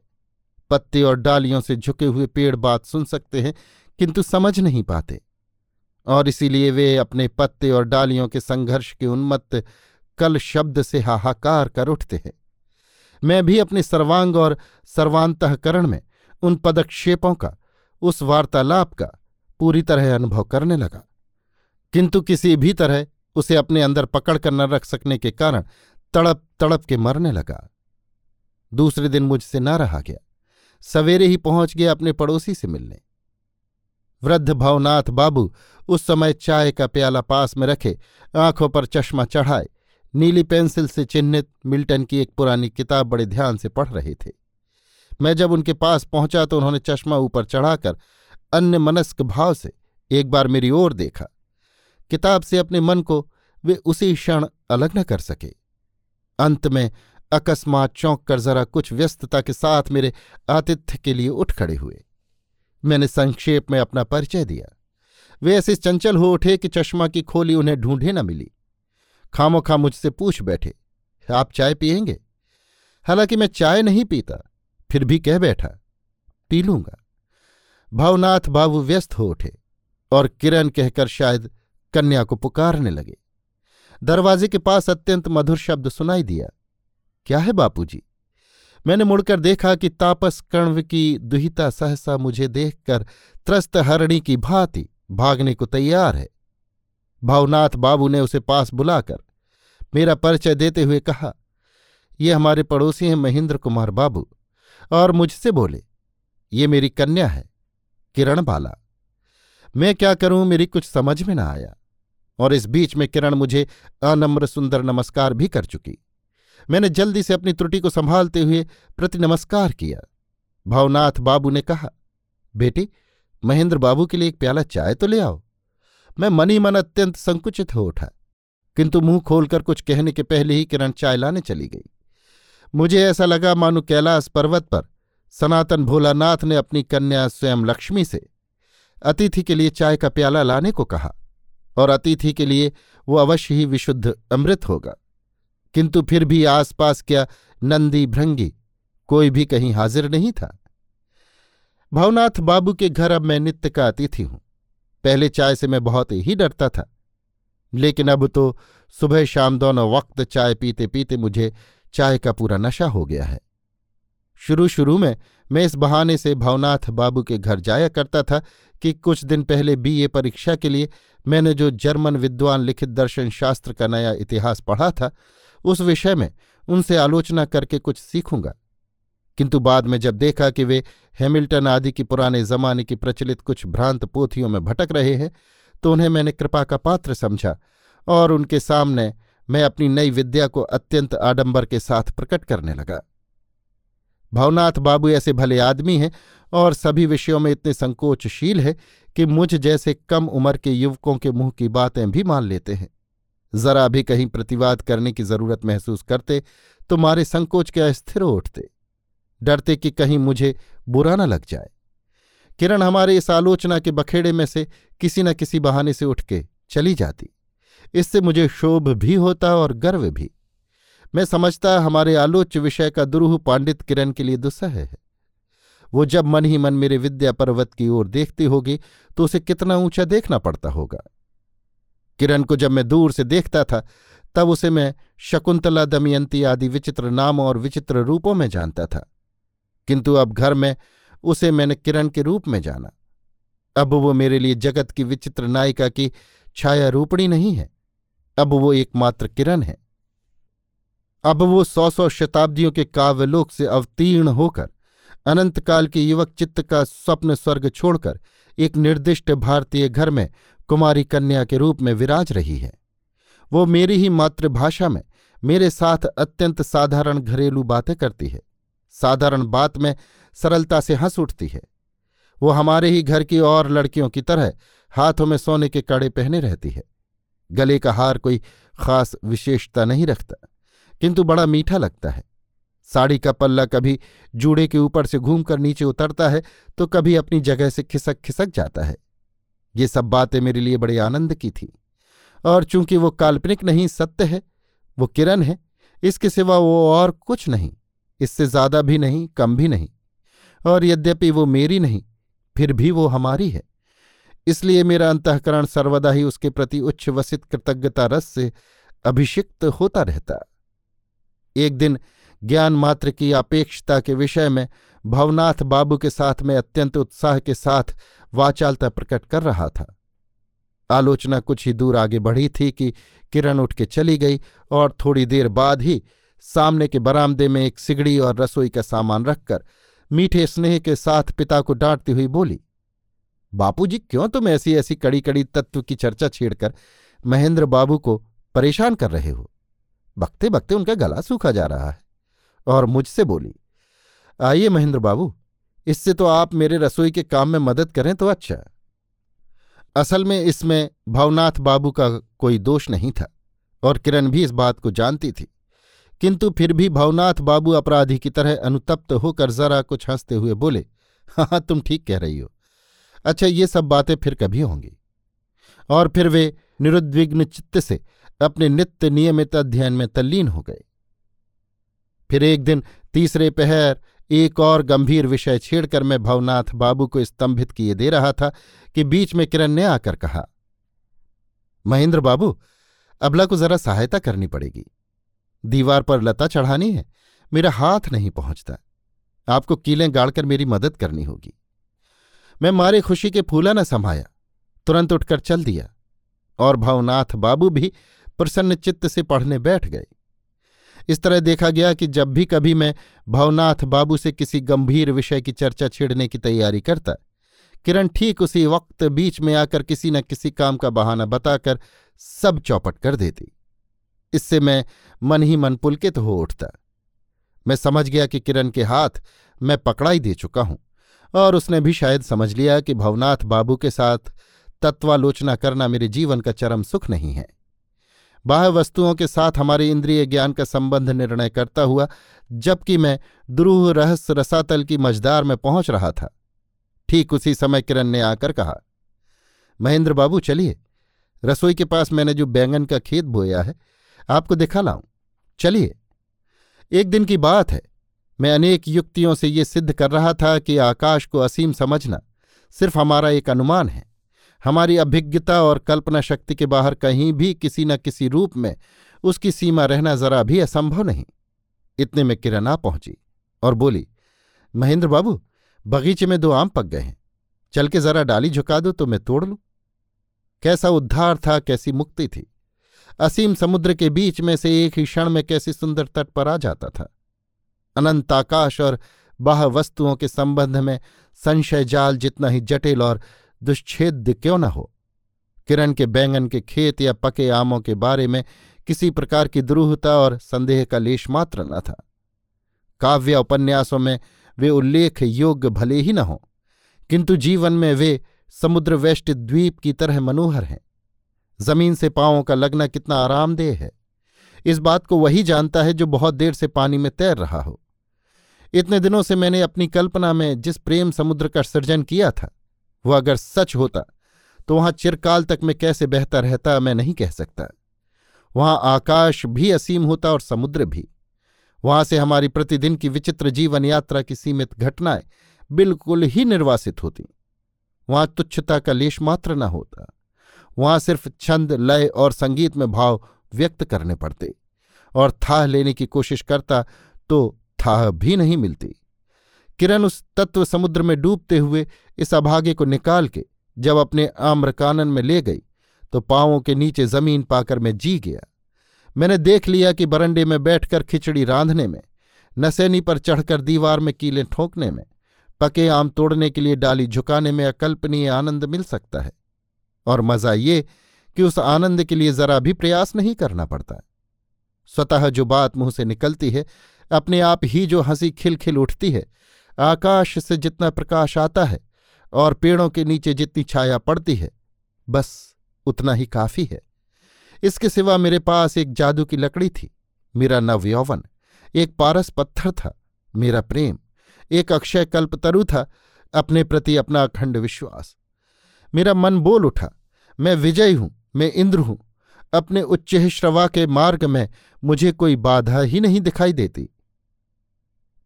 पत्ते और डालियों से झुके हुए पेड़ बात सुन सकते हैं, किंतु समझ नहीं पाते। और इसीलिए वे अपने पत्ते और डालियों के संघर्ष के उन्मत्त कल शब्द से हाहाकार कर उठते हैं। मैं भी अपने सर्वांग और सर्वांतकरण में उन पदक्षेपों का, उस वार्तालाप का पूरी तरह अनुभव करने लगा। किंतु किसी भी तरह उसे अपने अंदर पकड़ कर न रख सकने के कारण तड़प तड़प के मरने लगा। दूसरे दिन मुझसे न रहा गया। सवेरे ही पहुँच गया अपने पड़ोसी से मिलने। वृद्ध भवनाथ बाबू उस समय चाय का प्याला पास में रखे, आँखों पर चश्मा चढ़ाए, नीली पेंसिल से चिन्हित मिल्टन की एक पुरानी किताब बड़े ध्यान से पढ़ रहे थे। मैं जब उनके पास पहुँचा तो उन्होंने चश्मा ऊपर चढ़ाकर अन्य मनस्क भाव से एक बार मेरी ओर देखा। किताब से अपने मन को वे उसी क्षण अलग न कर सके। अंत में अकस्मात चौंक कर जरा कुछ व्यस्तता के साथ मेरे आतिथ्य के लिए उठ खड़े हुए। मैंने संक्षेप में अपना परिचय दिया। वे ऐसे चंचल हो उठे कि चश्मा की खोली उन्हें ढूंढे न मिली। खामो खा मुझसे पूछ बैठे, आप चाय पियेंगे? हालाँकि मैं चाय नहीं पीता, फिर भी कह बैठा, पी लूँगा। भावनाथ बाबू व्यस्त हो उठे और किरण कहकर शायद कन्या को पुकारने लगे। दरवाजे के पास अत्यंत मधुर शब्द सुनाई दिया, क्या है बापूजी? मैंने मुड़कर देखा कि तापस कण्व की दुहिता सहसा मुझे देखकर त्रस्त हरणी की भांति भागने को तैयार है। भावनाथ बाबू ने उसे पास बुलाकर मेरा परिचय देते हुए कहा, ये हमारे पड़ोसी हैं महेंद्र कुमार बाबू। और मुझसे बोले, ये मेरी कन्या है, किरण बाला। मैं क्या करूँ मेरी कुछ समझ में ना आया और इस बीच में किरण मुझे अनम्र सुंदर नमस्कार भी कर चुकी। मैंने जल्दी से अपनी त्रुटि को संभालते हुए प्रति नमस्कार किया। भावनाथ बाबू ने कहा, बेटी, महेंद्र बाबू के लिए एक प्याला चाय तो ले आओ। मैं मनी मन अत्यंत संकुचित हो उठा, किंतु मुँह खोलकर कुछ कहने के पहले ही किरण चाय लाने चली गई। मुझे ऐसा लगा मानो कैलाश पर्वत पर सनातन भोलानाथ ने अपनी कन्या स्वयं लक्ष्मी से अतिथि के लिए चाय का प्याला लाने को कहा, और अतिथि के लिए वो अवश्य ही विशुद्ध अमृत होगा। किंतु फिर भी आसपास क्या नंदी भृंगी कोई भी कहीं हाजिर नहीं था। भवनाथ बाबू के घर अब मैं नित्य का अतिथि हूँ। पहले चाय से मैं बहुत ही डरता था, लेकिन अब तो सुबह शाम दोनों वक्त चाय पीते पीते मुझे चाय का पूरा नशा हो गया है। शुरू शुरू में मैं इस बहाने से भवनाथ बाबू के घर जाया करता था कि कुछ दिन पहले बीए परीक्षा के लिए मैंने जो जर्मन विद्वान लिखित दर्शन शास्त्र का नया इतिहास पढ़ा था उस विषय में उनसे आलोचना करके कुछ सीखूँगा। किंतु बाद में जब देखा कि वे हैमिल्टन आदि की पुराने जमाने की प्रचलित कुछ भ्रांत पोथियों में भटक रहे हैं तो उन्हें मैंने कृपा का पात्र समझा और उनके सामने मैं अपनी नई विद्या को अत्यंत आडंबर के साथ प्रकट करने लगा। भवनाथ बाबू ऐसे भले आदमी हैं और सभी विषयों में इतने संकोचशील है कि मुझ जैसे कम उम्र के युवकों के मुँह की बातें भी मान लेते हैं। जरा भी कहीं प्रतिवाद करने की ज़रूरत महसूस करते तो मारे संकोच के अस्थिर उठते? डरते कि कहीं मुझे बुरा न लग जाए। किरण हमारे इस आलोचना के बखेड़े में से किसी न किसी बहाने से उठ के चली जाती। इससे मुझे शोभ भी होता और गर्व भी। मैं समझता हमारे आलोच्य विषय का दुरूह पांडित किरण के लिए दुस्सह है। वो जब मन ही मन मेरे विद्या पर्वत की ओर देखती होगी तो उसे कितना ऊँचा देखना पड़ता होगा। किरण को जब मैं दूर से देखता था, तब उसे मैं शकुंतला, दमयंती आदि विचित्र नामों और विचित्र रूपों में जानता था। किंतु अब घर में उसे मैंने किरण के रूप में जाना। अब वो मेरे लिए जगत की विचित्र नायिका की छाया रूपणी नहीं है। अब वो एकमात्र किरण है। अब वो सौ सौ शताब्दियों के काव्यलोक से अवतीर्ण होकर, अनंतकाल के युवक चित्त का स्वप्न स्वर्ग छोड़कर, एक निर्दिष्ट भारतीय घर में कुमारी कन्या के रूप में विराज रही है। वो मेरी ही मातृभाषा में मेरे साथ अत्यंत साधारण घरेलू बातें करती है। साधारण बात में सरलता से हंस उठती है। वो हमारे ही घर की और लड़कियों की तरह हाथों में सोने के कड़े पहने रहती है। गले का हार कोई खास विशेषता नहीं रखता, किंतु बड़ा मीठा लगता है। साड़ी का पल्ला कभी जूड़े के ऊपर से घूमकर नीचे उतरता है तो कभी अपनी जगह से खिसक खिसक जाता है। ये सब बातें मेरे लिए बड़े आनंद की थी। और चूँकि वो काल्पनिक नहीं, सत्य है, वो किरण है, इसके सिवा वो और कुछ नहीं, इससे ज़्यादा भी नहीं, कम भी नहीं, और यद्यपि वो मेरी नहीं, फिर भी वो हमारी है। इसलिए मेरा अंतकरण सर्वदा ही उसके प्रति उच्छ्वसित कृतज्ञता रस से अभिषिक्त होता रहता। एक दिन ज्ञान मात्र की अपेक्षता के विषय में भवनाथ बाबू के साथ में अत्यंत उत्साह के साथ वाचालता प्रकट कर रहा था। आलोचना कुछ ही दूर आगे बढ़ी थी कि किरण उठ के चली गई और थोड़ी देर बाद ही सामने के बरामदे में एक सिगड़ी और रसोई का सामान रखकर मीठे स्नेह के साथ पिता को डांटती हुई बोली, बापूजी, क्यों तुम ऐसी ऐसी कड़ी कड़ी तत्व की चर्चा छेड़कर महेंद्र बाबू को परेशान कर रहे हो? बकते बकते उनका गला सूखा जा रहा है। और मुझसे बोली आइए महेंद्र बाबू, इससे तो आप मेरे रसोई के काम में मदद करें तो अच्छा। असल में इसमें भवनाथ बाबू का कोई दोष नहीं था, और किरण भी इस बात को जानती थी। किंतु फिर भी भवनाथ बाबू अपराधी की तरह अनुतप्त होकर जरा कुछ हँसते हुए बोले हाँ तुम ठीक कह रही हो। अच्छा ये सब बातें फिर कभी होंगी? और फिर वे निरुद्विग्न चित्त से अपने नित्य नियमित अध्ययन में तल्लीन हो गए। फिर एक दिन तीसरे पहर एक और गंभीर विषय छेड़कर मैं भवनाथ बाबू को स्तंभित किए दे रहा था कि बीच में किरण ने आकर कहा, महेंद्र बाबू, अबला को जरा सहायता करनी पड़ेगी। दीवार पर लता चढ़ानी है, मेरा हाथ नहीं पहुँचता। आपको कीलें गाड़कर मेरी मदद करनी होगी। मैं मारे खुशी के फूला न समाया, तुरंत उठकर चल दिया, और भवनाथ बाबू भी प्रसन्न चित्त से पढ़ने बैठ गए। इस तरह देखा गया कि जब भी कभी मैं भवनाथ बाबू से किसी गंभीर विषय की चर्चा छेड़ने की तैयारी करता, किरण ठीक उसी वक्त बीच में आकर किसी न किसी काम का बहाना बताकर सब चौपट कर देती। इससे मैं मन ही मन पुलकित हो उठता। मैं समझ गया कि किरण के हाथ मैं पकड़ाई दे चुका हूँ, और उसने भी शायद समझ लिया कि भवनाथ बाबू के साथ तत्वालोचना करना मेरे जीवन का चरम सुख नहीं है। बाह्य वस्तुओं के साथ हमारे इंद्रिय ज्ञान का संबंध निर्णय करता हुआ, जबकि मैं द्रूह रहस्य रसातल की मझदार में पहुँच रहा था। ठीक उसी समय किरण ने आकर कहा, महेंद्र बाबू, चलिए। रसोई के पास मैंने जो बैंगन का खेत बोया है, आपको दिखा लाऊं। चलिए। एक दिन की बात है। मैं अनेक युक्तियों से ये सिद्ध कर रहा था कि आकाश को असीम समझना सिर्फ़ हमारा एक अनुमान है। हमारी अभिज्ञता और कल्पना शक्ति के बाहर कहीं भी किसी न किसी रूप में उसकी सीमा रहना जरा भी असंभव नहीं। इतने में किरण आ पहुँची और बोली, महेंद्र बाबू, बगीचे में दो आम पक गए हैं। चल के जरा डाली झुका दो तो मैं तोड़ लूँ। कैसा उद्धार था, कैसी मुक्ति थी। असीम समुद्र के बीच में से एक ही क्षण में कैसी सुंदर तट पर आ जाता था। अनंत आकाश और बाह वस्तुओं के संबंध में संशय जाल जितना ही जटिल और दुश्छेद्य क्यों न हो? किरण के बैंगन के खेत या पके आमों के बारे में किसी प्रकार की द्रूहता और संदेह का लेश मात्र न था। काव्य उपन्यासों में वे उल्लेख योग्य भले ही न हों, किंतु जीवन में वे समुद्र वेष्ट द्वीप की तरह मनोहर हैं। ज़मीन से पांवों का लगना कितना आरामदेह है। इस बात को वही जानता है जो बहुत देर से पानी में तैर रहा हो। इतने दिनों से मैंने अपनी कल्पना में जिस प्रेम समुद्र का सृजन किया था वो अगर सच होता तो वहाँ चिरकाल तक मैं कैसे बहता रहता मैं नहीं कह सकता। वहाँ आकाश भी असीम होता और समुद्र भी। वहाँ से हमारी प्रतिदिन की विचित्र जीवन यात्रा की सीमित घटनाएँ बिल्कुल ही निर्वासित होती। वहाँ तुच्छता का लेश मात्र न होता। वहाँ सिर्फ़ छंद, लय और संगीत में भाव व्यक्त करने पड़ते। और थाह लेने की कोशिश करता तो थाह भी नहीं मिलती। किरण उस तत्व समुद्र में डूबते हुए इस अभागे को निकाल के जब अपने आम्रकानन में ले गई तो पांवों के नीचे ज़मीन पाकर मैं जी गया। मैंने देख लिया कि बरंडे में बैठकर खिचड़ी रांधने में, नसैनी पर चढ़कर दीवार में कीलें ठोंकने में, पके आम तोड़ने के लिए डाली झुकाने में अकल्पनीय आनंद मिल सकता है। और मज़ा ये कि उस आनंद के लिए जरा भी प्रयास नहीं करना पड़ता। स्वतः जो बात मुँह से निकलती है, अपने आप ही जो हँसी खिलखिल उठती है आकाश से जितना प्रकाश आता है और पेड़ों के नीचे जितनी छाया पड़ती है, बस उतना ही काफ़ी है। इसके सिवा मेरे पास एक जादू की लकड़ी थी। मेरा नव यौवन, एक पारस पत्थर था। मेरा प्रेम, एक अक्षय कल्पतरु था। अपने प्रति अपना अखंड विश्वास। मेरा मन बोल उठा, मैं विजय हूँ, मैं इंद्र हूँ। अपने उच्च श्रवा के मार्ग में मुझे कोई बाधा ही नहीं दिखाई देती।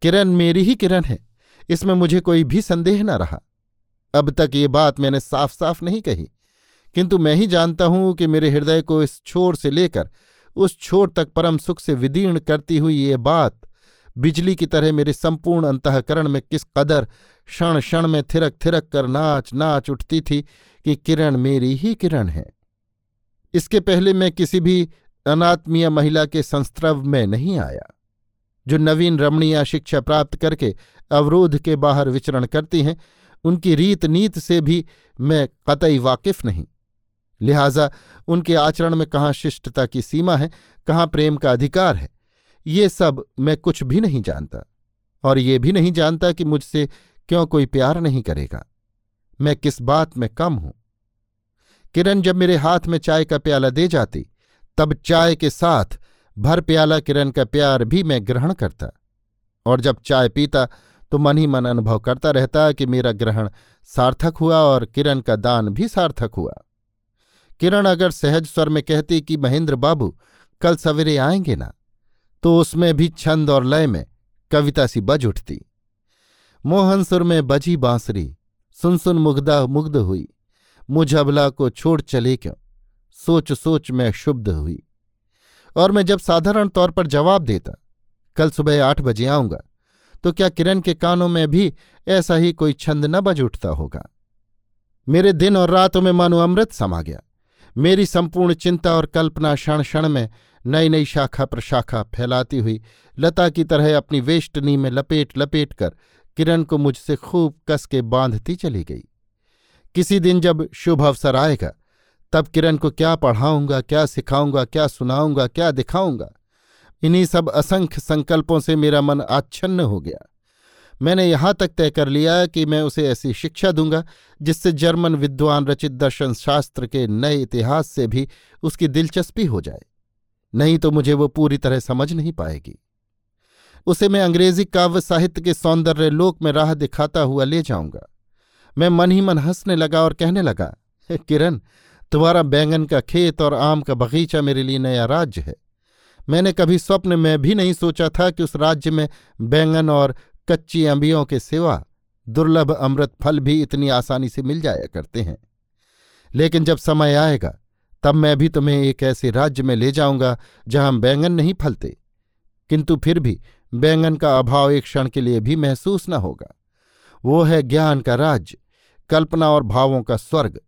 किरण मेरी ही किरण है। इसमें मुझे कोई भी संदेह न रहा। अब तक ये बात मैंने साफ़ साफ़ नहीं कही, किंतु मैं ही जानता हूँ कि मेरे हृदय को इस छोर से लेकर, उस छोर तक परम सुख से विदीर्ण करती हुई ये बात, बिजली की तरह मेरे संपूर्ण अंतकरण में किस कदर क्षण क्षण में थिरक थिरक कर नाच नाच उठती थी कि किरण मेरी ही किरण है। इसके पहले मैं किसी भी अनात्मीय महिला के संस्त्रव में नहीं आया। जो नवीन रमणीय शिक्षा प्राप्त करके अवरोध के बाहर विचरण करती हैं, उनकी रीत नीत से भी मैं कतई वाकिफ नहीं। लिहाजा उनके आचरण में कहाँ शिष्टता की सीमा है, कहाँ प्रेम का अधिकार है, ये सब मैं कुछ भी नहीं जानता, और ये भी नहीं जानता कि मुझसे क्यों कोई प्यार नहीं करेगा। मैं किस बात में कम हूँ? किरण जब मेरे हाथ में चाय का प्याला दे जाती, तब चाय के साथ भर प्याला किरण का प्यार भी मैं ग्रहण करता, और जब चाय पीता तो मन ही मन अनुभव करता रहता कि मेरा ग्रहण सार्थक हुआ और किरण का दान भी सार्थक हुआ। किरण अगर सहज स्वर में कहती कि, महेंद्र बाबू, कल सवेरे आएँगे ना? तो उसमें भी छंद और लय में कविता सी बज उठती। मोहन सुर में बजी बांसुरी सुन सुन मुग्धा मुग्ध हुई। मुझ अबला को छोड़ चले क्यों? सोच सोच में क्षुब्ध हुई। और मैं जब साधारण तौर पर जवाब देता, कल सुबह आठ बजे आऊँगा तो क्या किरण के कानों में भी ऐसा ही कोई छंद न बज उठता होगा? मेरे दिन और रातों में मानो अमृत समा गया। मेरी संपूर्ण चिंता और कल्पना क्षण क्षण में नई नई शाखा प्रशाखा फैलाती हुई लता की तरह अपनी वेष्टनी में लपेट लपेट कर किरण को मुझसे खूब कस के बांधती चली गई। किसी दिन जब शुभ अवसर आएगा तब किरण को क्या पढ़ाऊँगा, क्या सिखाऊँगा, क्या सुनाऊँगा, क्या दिखाऊँगा? इन्हीं सब असंख्य संकल्पों से मेरा मन आच्छन्न हो गया। मैंने यहाँ तक तय कर लिया कि मैं उसे ऐसी शिक्षा दूँगा, जिससे जर्मन विद्वान रचित दर्शन शास्त्र के नए इतिहास से भी उसकी दिलचस्पी हो जाए। नहीं तो मुझे वो पूरी तरह समझ नहीं पाएगी। उसे मैं अंग्रेज़ी काव्य साहित्य के सौंदर्य लोक में राह दिखाता हुआ ले जाऊँगा। मैं मन ही मन हंसने लगा और कहने लगा किरण तुम्हारा बैंगन का खेत और आम का बगीचा मेरे लिए नया राज्य है। मैंने कभी स्वप्न में भी नहीं सोचा था कि उस राज्य में बैंगन और कच्ची अंबियों के सिवा दुर्लभ अमृत फल भी इतनी आसानी से मिल जाया करते हैं। लेकिन जब समय आएगा, तब मैं भी तुम्हें एक ऐसे राज्य में ले जाऊँगा जहाँ बैंगन नहीं फलते। किंतु फिर भी बैंगन का अभाव एक क्षण के लिए भी महसूस न होगा। वो है ज्ञान का राज्य, कल्पना और भावों का स्वर्ग।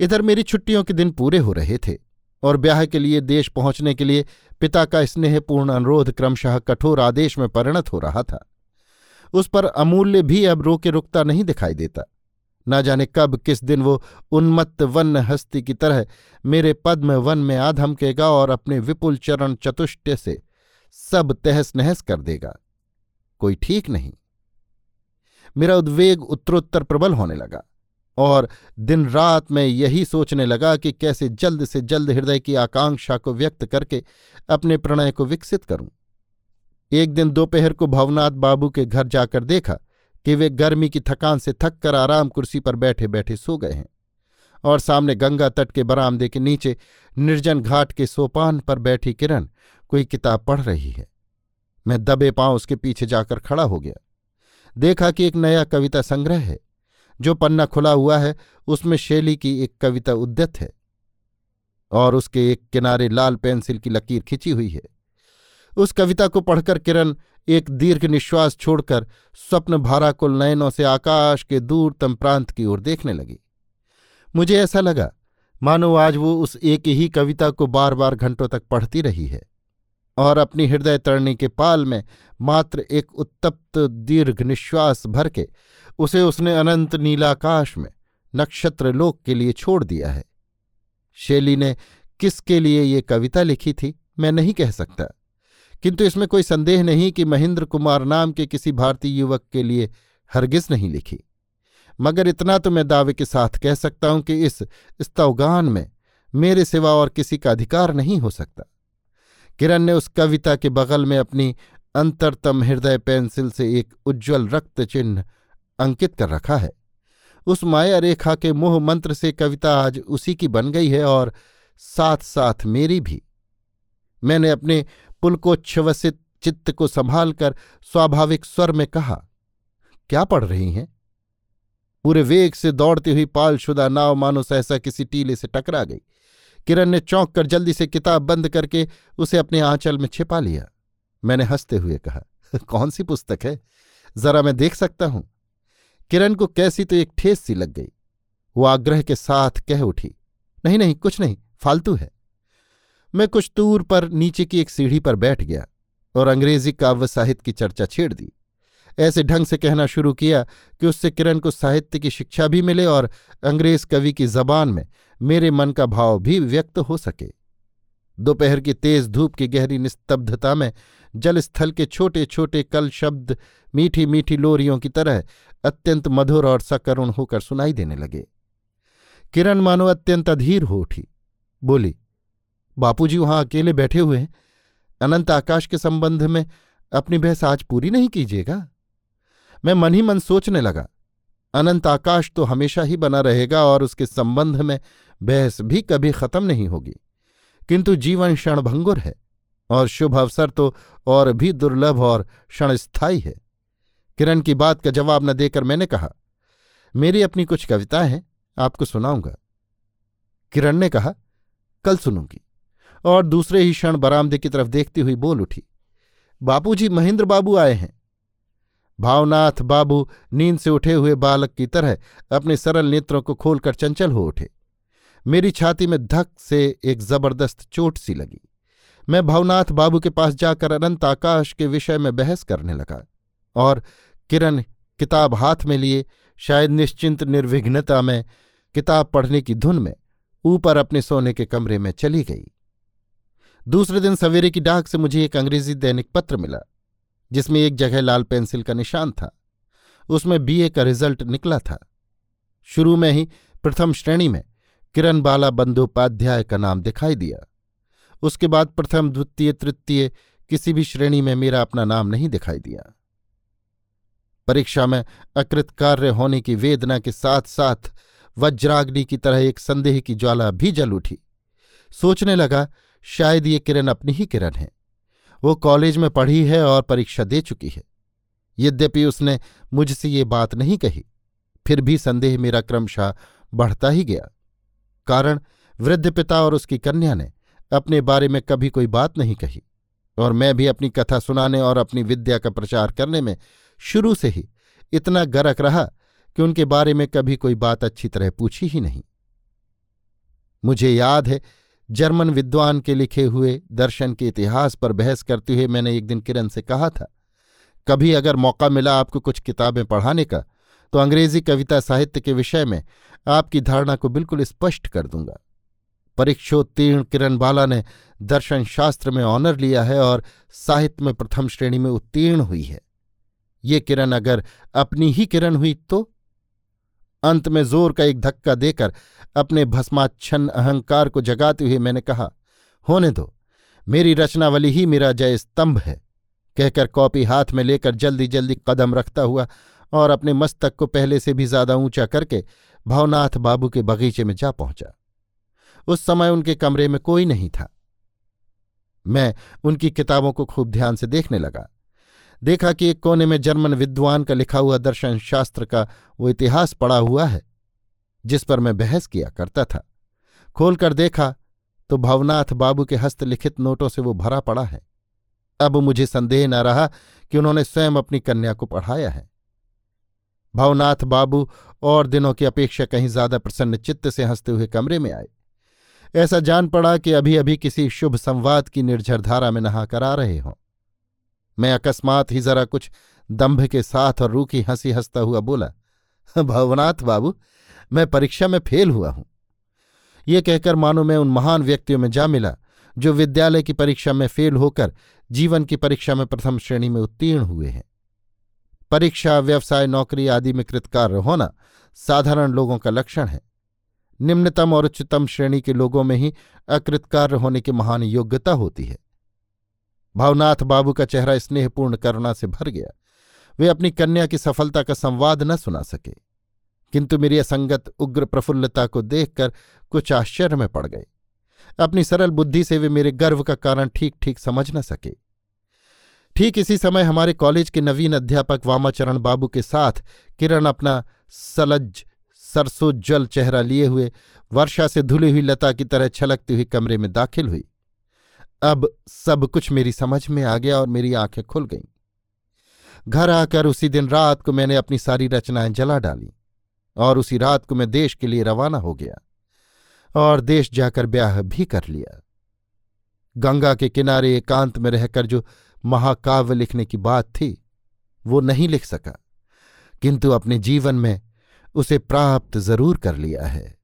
इधर मेरी छुट्टियों के दिन पूरे हो रहे थे, और ब्याह के लिए, देश पहुँचने के लिए, पिता का स्नेहपूर्ण अनुरोध क्रमशः कठोर आदेश में परिणत हो रहा था। उस पर अमूल्य भी अब रोके रुकता नहीं दिखाई देता। न जाने कब, किस दिन वो उन्मत्त वन हस्ती की तरह मेरे पद्म वन में आधमकेगा और अपने विपुल चरण चतुष्ट से सब तहस नहस कर देगा। कोई ठीक नहीं। मेरा उद्वेग उत्तरोत्तर प्रबल होने लगा। और दिन रात मैं यही सोचने लगा कि कैसे जल्द से जल्द हृदय की आकांक्षा को व्यक्त करके अपने प्रणय को विकसित करूँ। एक दिन दोपहर को भवनाथ बाबू के घर जाकर देखा कि वे गर्मी की थकान से थक कर आराम कुर्सी पर बैठे बैठे सो गए हैं और सामने गंगा तट के बरामदे के नीचे निर्जन घाट के सोपान पर बैठी किरण कोई किताब पढ़ रही है। मैं दबे पाँव उसके पीछे जाकर खड़ा हो गया। देखा कि एक नया कविता संग्रह है। जो पन्ना खुला हुआ है, उसमें शैली की एक कविता उद्यत है और उसके एक किनारे लाल पेंसिल की लकीर खिंची हुई है। उस कविता को पढ़कर किरण एक दीर्घ निश्वास छोड़कर स्वप्न भाराकुल नयनों से आकाश के दूरतम प्रांत की ओर देखने लगी। मुझे ऐसा लगा, मानो आज वो उस एक ही कविता को बार बार घंटों तक पढ़ती रही है और अपनी हृदय तरणी के पाल में मात्र एक उत्तप्त दीर्घ निश्वास भर के उसे उसने अनंत नीलाकाश में नक्षत्र लोक के लिए छोड़ दिया है। शैली ने किसके लिए ये कविता लिखी थी, मैं नहीं कह सकता। किंतु इसमें कोई संदेह नहीं कि महेंद्र कुमार नाम के किसी भारतीय युवक के लिए हरगिज नहीं लिखी। मगर इतना तो मैं दावे के साथ कह सकता हूँ कि इस स्तवगान में मेरे सिवा और किसी का अधिकार नहीं हो सकता। किरण ने उस कविता के बगल में अपनी अंतरतम हृदय पेंसिल से एक उज्ज्वल रक्त चिन्ह अंकित कर रखा है। उस माया रेखा के मोह मंत्र से कविता आज उसी की बन गई है और साथ साथ मेरी भी। मैंने अपने पुलकोच्छ्वसित चित्त को संभालकर स्वाभाविक स्वर में कहा, क्या पढ़ रही हैं? पूरे वेग से दौड़ती हुई पालशुदा नाव मानो सहसा किसी टीले से टकरा गई। किरण ने चौंक कर जल्दी से किताब बंद करके उसे अपने आंचल में छिपा लिया। मैंने हँसते हुए कहा, कौन सी पुस्तक है? जरा मैं देख सकता हूँ। किरण को कैसी तो एक ठेस सी लग गई। वो आग्रह के साथ कह उठी, नहीं नहीं, कुछ नहीं, फालतू है। मैं कुछ दूर पर नीचे की एक सीढ़ी पर बैठ गया और अंग्रेज़ी काव्य साहित्य की चर्चा छेड़ दी। ऐसे ढंग से कहना शुरू किया कि उससे किरण को साहित्य की शिक्षा भी मिले और अंग्रेज़ कवि की जबान में मेरे मन का भाव भी व्यक्त हो सके। दोपहर की तेज धूप की गहरी निस्तब्धता में जलस्थल के छोटे छोटे कल शब्द मीठी मीठी लोरियों की तरह अत्यंत मधुर और सकरुण होकर सुनाई देने लगे। किरण मानो अत्यंत अधीर हो उठी। बोली, बापूजी वहाँ अकेले बैठे हुए हैं। अनंत आकाश के संबंध में अपनी बहस आज पूरी नहीं कीजिएगा। मैं मन ही मन सोचने लगा, अनंत आकाश तो हमेशा ही बना रहेगा और उसके संबंध में बहस भी कभी खत्म नहीं होगी। किंतु जीवन क्षणभंगुर है और शुभ अवसर तो और भी दुर्लभ और क्षणस्थायी है। किरण की बात का जवाब न देकर मैंने कहा, मेरी अपनी कुछ कविताएँ हैं, आपको सुनाऊँगा। किरण ने कहा, कल सुनूँगी। और दूसरे ही क्षण बरामदे की तरफ़ देखती हुई बोल उठी, बापूजी, महेंद्र बाबू आए हैं। भावनाथ बाबू, नींद से उठे हुए बालक की तरह अपने सरल नेत्रों को खोलकर चंचल हो उठे। मेरी छाती में धक से एक ज़बरदस्त चोट सी लगी। मैं भावनाथ बाबू के पास जाकर अनंत आकाश के विषय में बहस करने लगा। और किरण किताब हाथ में लिए, शायद निश्चिंत निर्विघ्नता में, किताब पढ़ने की धुन में, ऊपर अपने सोने के कमरे में चली गई। दूसरे दिन सवेरे की डाक से मुझे एक अंग्रेज़ी दैनिक पत्र मिला, जिसमें एक जगह लाल पेंसिल का निशान था। उसमें बीए का रिज़ल्ट निकला था। शुरू में ही प्रथम श्रेणी में किरण बाला बंदोपाध्याय का नाम दिखाई दिया। उसके बाद प्रथम, द्वितीय, तृतीय किसी भी श्रेणी में मेरा अपना नाम नहीं दिखाई दिया। परीक्षा में अकृत कार्य होने की वेदना के साथ साथ वज्राग्नि की तरह एक संदेह की ज्वाला भी जल उठी। सोचने लगा, शायद ये किरण अपनी ही किरण है। वो कॉलेज में पढ़ी है और परीक्षा दे चुकी है। यद्यपि उसने मुझसे ये बात नहीं कही, फिर भी संदेह मेरा क्रमशः बढ़ता ही गया। कारण, वृद्ध पिता और उसकी कन्या ने अपने बारे में कभी कोई बात नहीं कही, और मैं भी अपनी कथा सुनाने और अपनी विद्या का प्रचार करने में शुरू से ही इतना गरक रहा कि उनके बारे में कभी कोई बात अच्छी तरह पूछी ही नहीं। मुझे याद है, जर्मन विद्वान के लिखे हुए दर्शन के इतिहास पर बहस करते हुए मैंने एक दिन किरण से कहा था, कभी अगर मौका मिला आपको कुछ किताबें पढ़ाने का तो अंग्रेज़ी कविता साहित्य के विषय में आपकी धारणा को बिल्कुल स्पष्ट कर दूँगा। परीक्षोत्तीर्ण किरण बाला ने दर्शन शास्त्र में ऑनर लिया है और साहित्य में प्रथम श्रेणी में उत्तीर्ण हुई है। ये किरण अगर अपनी ही किरण हुई तो? अंत में ज़ोर का एक धक्का देकर अपने भस्माच्छन्न अहंकार को जगाते हुए मैंने कहा, होने दो, मेरी रचनावली ही मेरा जय स्तंभ है, कहकर कॉपी हाथ में लेकर जल्दी जल्दी कदम रखता हुआ और अपने मस्तक को पहले से भी ज़्यादा ऊँचा करके भवनाथ बाबू के बगीचे में जा पहुँचा। उस समय उनके कमरे में कोई नहीं था। मैं उनकी किताबों को खूब ध्यान से देखने लगा। देखा कि एक कोने में जर्मन विद्वान का लिखा हुआ दर्शन शास्त्र का वो इतिहास पड़ा हुआ है, जिस पर मैं बहस किया करता था। खोलकर देखा तो भवनाथ बाबू के हस्तलिखित नोटों से वो भरा पड़ा है। अब मुझे संदेह न रहा कि उन्होंने स्वयं अपनी कन्या को पढ़ाया है। भवनाथ बाबू और दिनों की अपेक्षा कहीं ज़्यादा प्रसन्न चित्त से हँसते हुए कमरे में आए। ऐसा जान पड़ा कि अभी अभी किसी शुभ संवाद की निर्झर धारा में नहाकर आ रहे हों। मैं अकस्मात ही जरा कुछ दंभ के साथ और रूखी हँसी हंसता हुआ बोला, भवनाथ बाबू, मैं परीक्षा में फेल हुआ हूँ। ये कहकर मानो मैं उन महान व्यक्तियों में जा मिला, जो विद्यालय की परीक्षा में फेल होकर जीवन की परीक्षा में प्रथम श्रेणी में उत्तीर्ण हुए हैं। परीक्षा, व्यवसाय, नौकरी आदि में कृतकार्य होना साधारण लोगों का लक्षण है। निम्नतम और उच्चतम श्रेणी के लोगों में ही अकृतकार्य होने की महान योग्यता होती है। भावनाथ बाबू का चेहरा स्नेहपूर्ण करुणा से भर गया। वे अपनी कन्या की सफलता का संवाद न सुना सके। किंतु मेरी असंगत, उग्र प्रफुल्लता को देखकर कुछ आश्चर्य में पड़ गए। अपनी सरल बुद्धि से वे मेरे गर्व का कारण ठीक ठीक समझ न सके। ठीक इसी समय हमारे कॉलेज के नवीन अध्यापक वामाचरण बाबू के साथ किरण अपना सलज सरसोज्जल चेहरा लिए हुए, वर्षा से धुली हुई लता की तरह छलकती हुई कमरे में दाखिल हुई। अब सब कुछ मेरी समझ में आ गया और मेरी आँखें खुल गईं। घर आकर उसी दिन रात को मैंने अपनी सारी रचनाएँ जला डाली और उसी रात को मैं देश के लिए रवाना हो गया और देश जाकर ब्याह भी कर लिया। गंगा के किनारे एकांत में रहकर जो महाकाव्य लिखने की बात थी, वो नहीं लिख सका, किंतु अपने जीवन में उसे प्राप्त ज़रूर कर लिया है।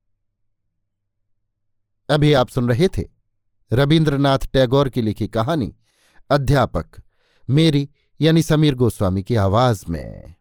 अभी आप सुन रहे थे रविन्द्रनाथ टैगोर की लिखी कहानी अध्यापक मेरी यानी समीर गोस्वामी की आवाज़ में।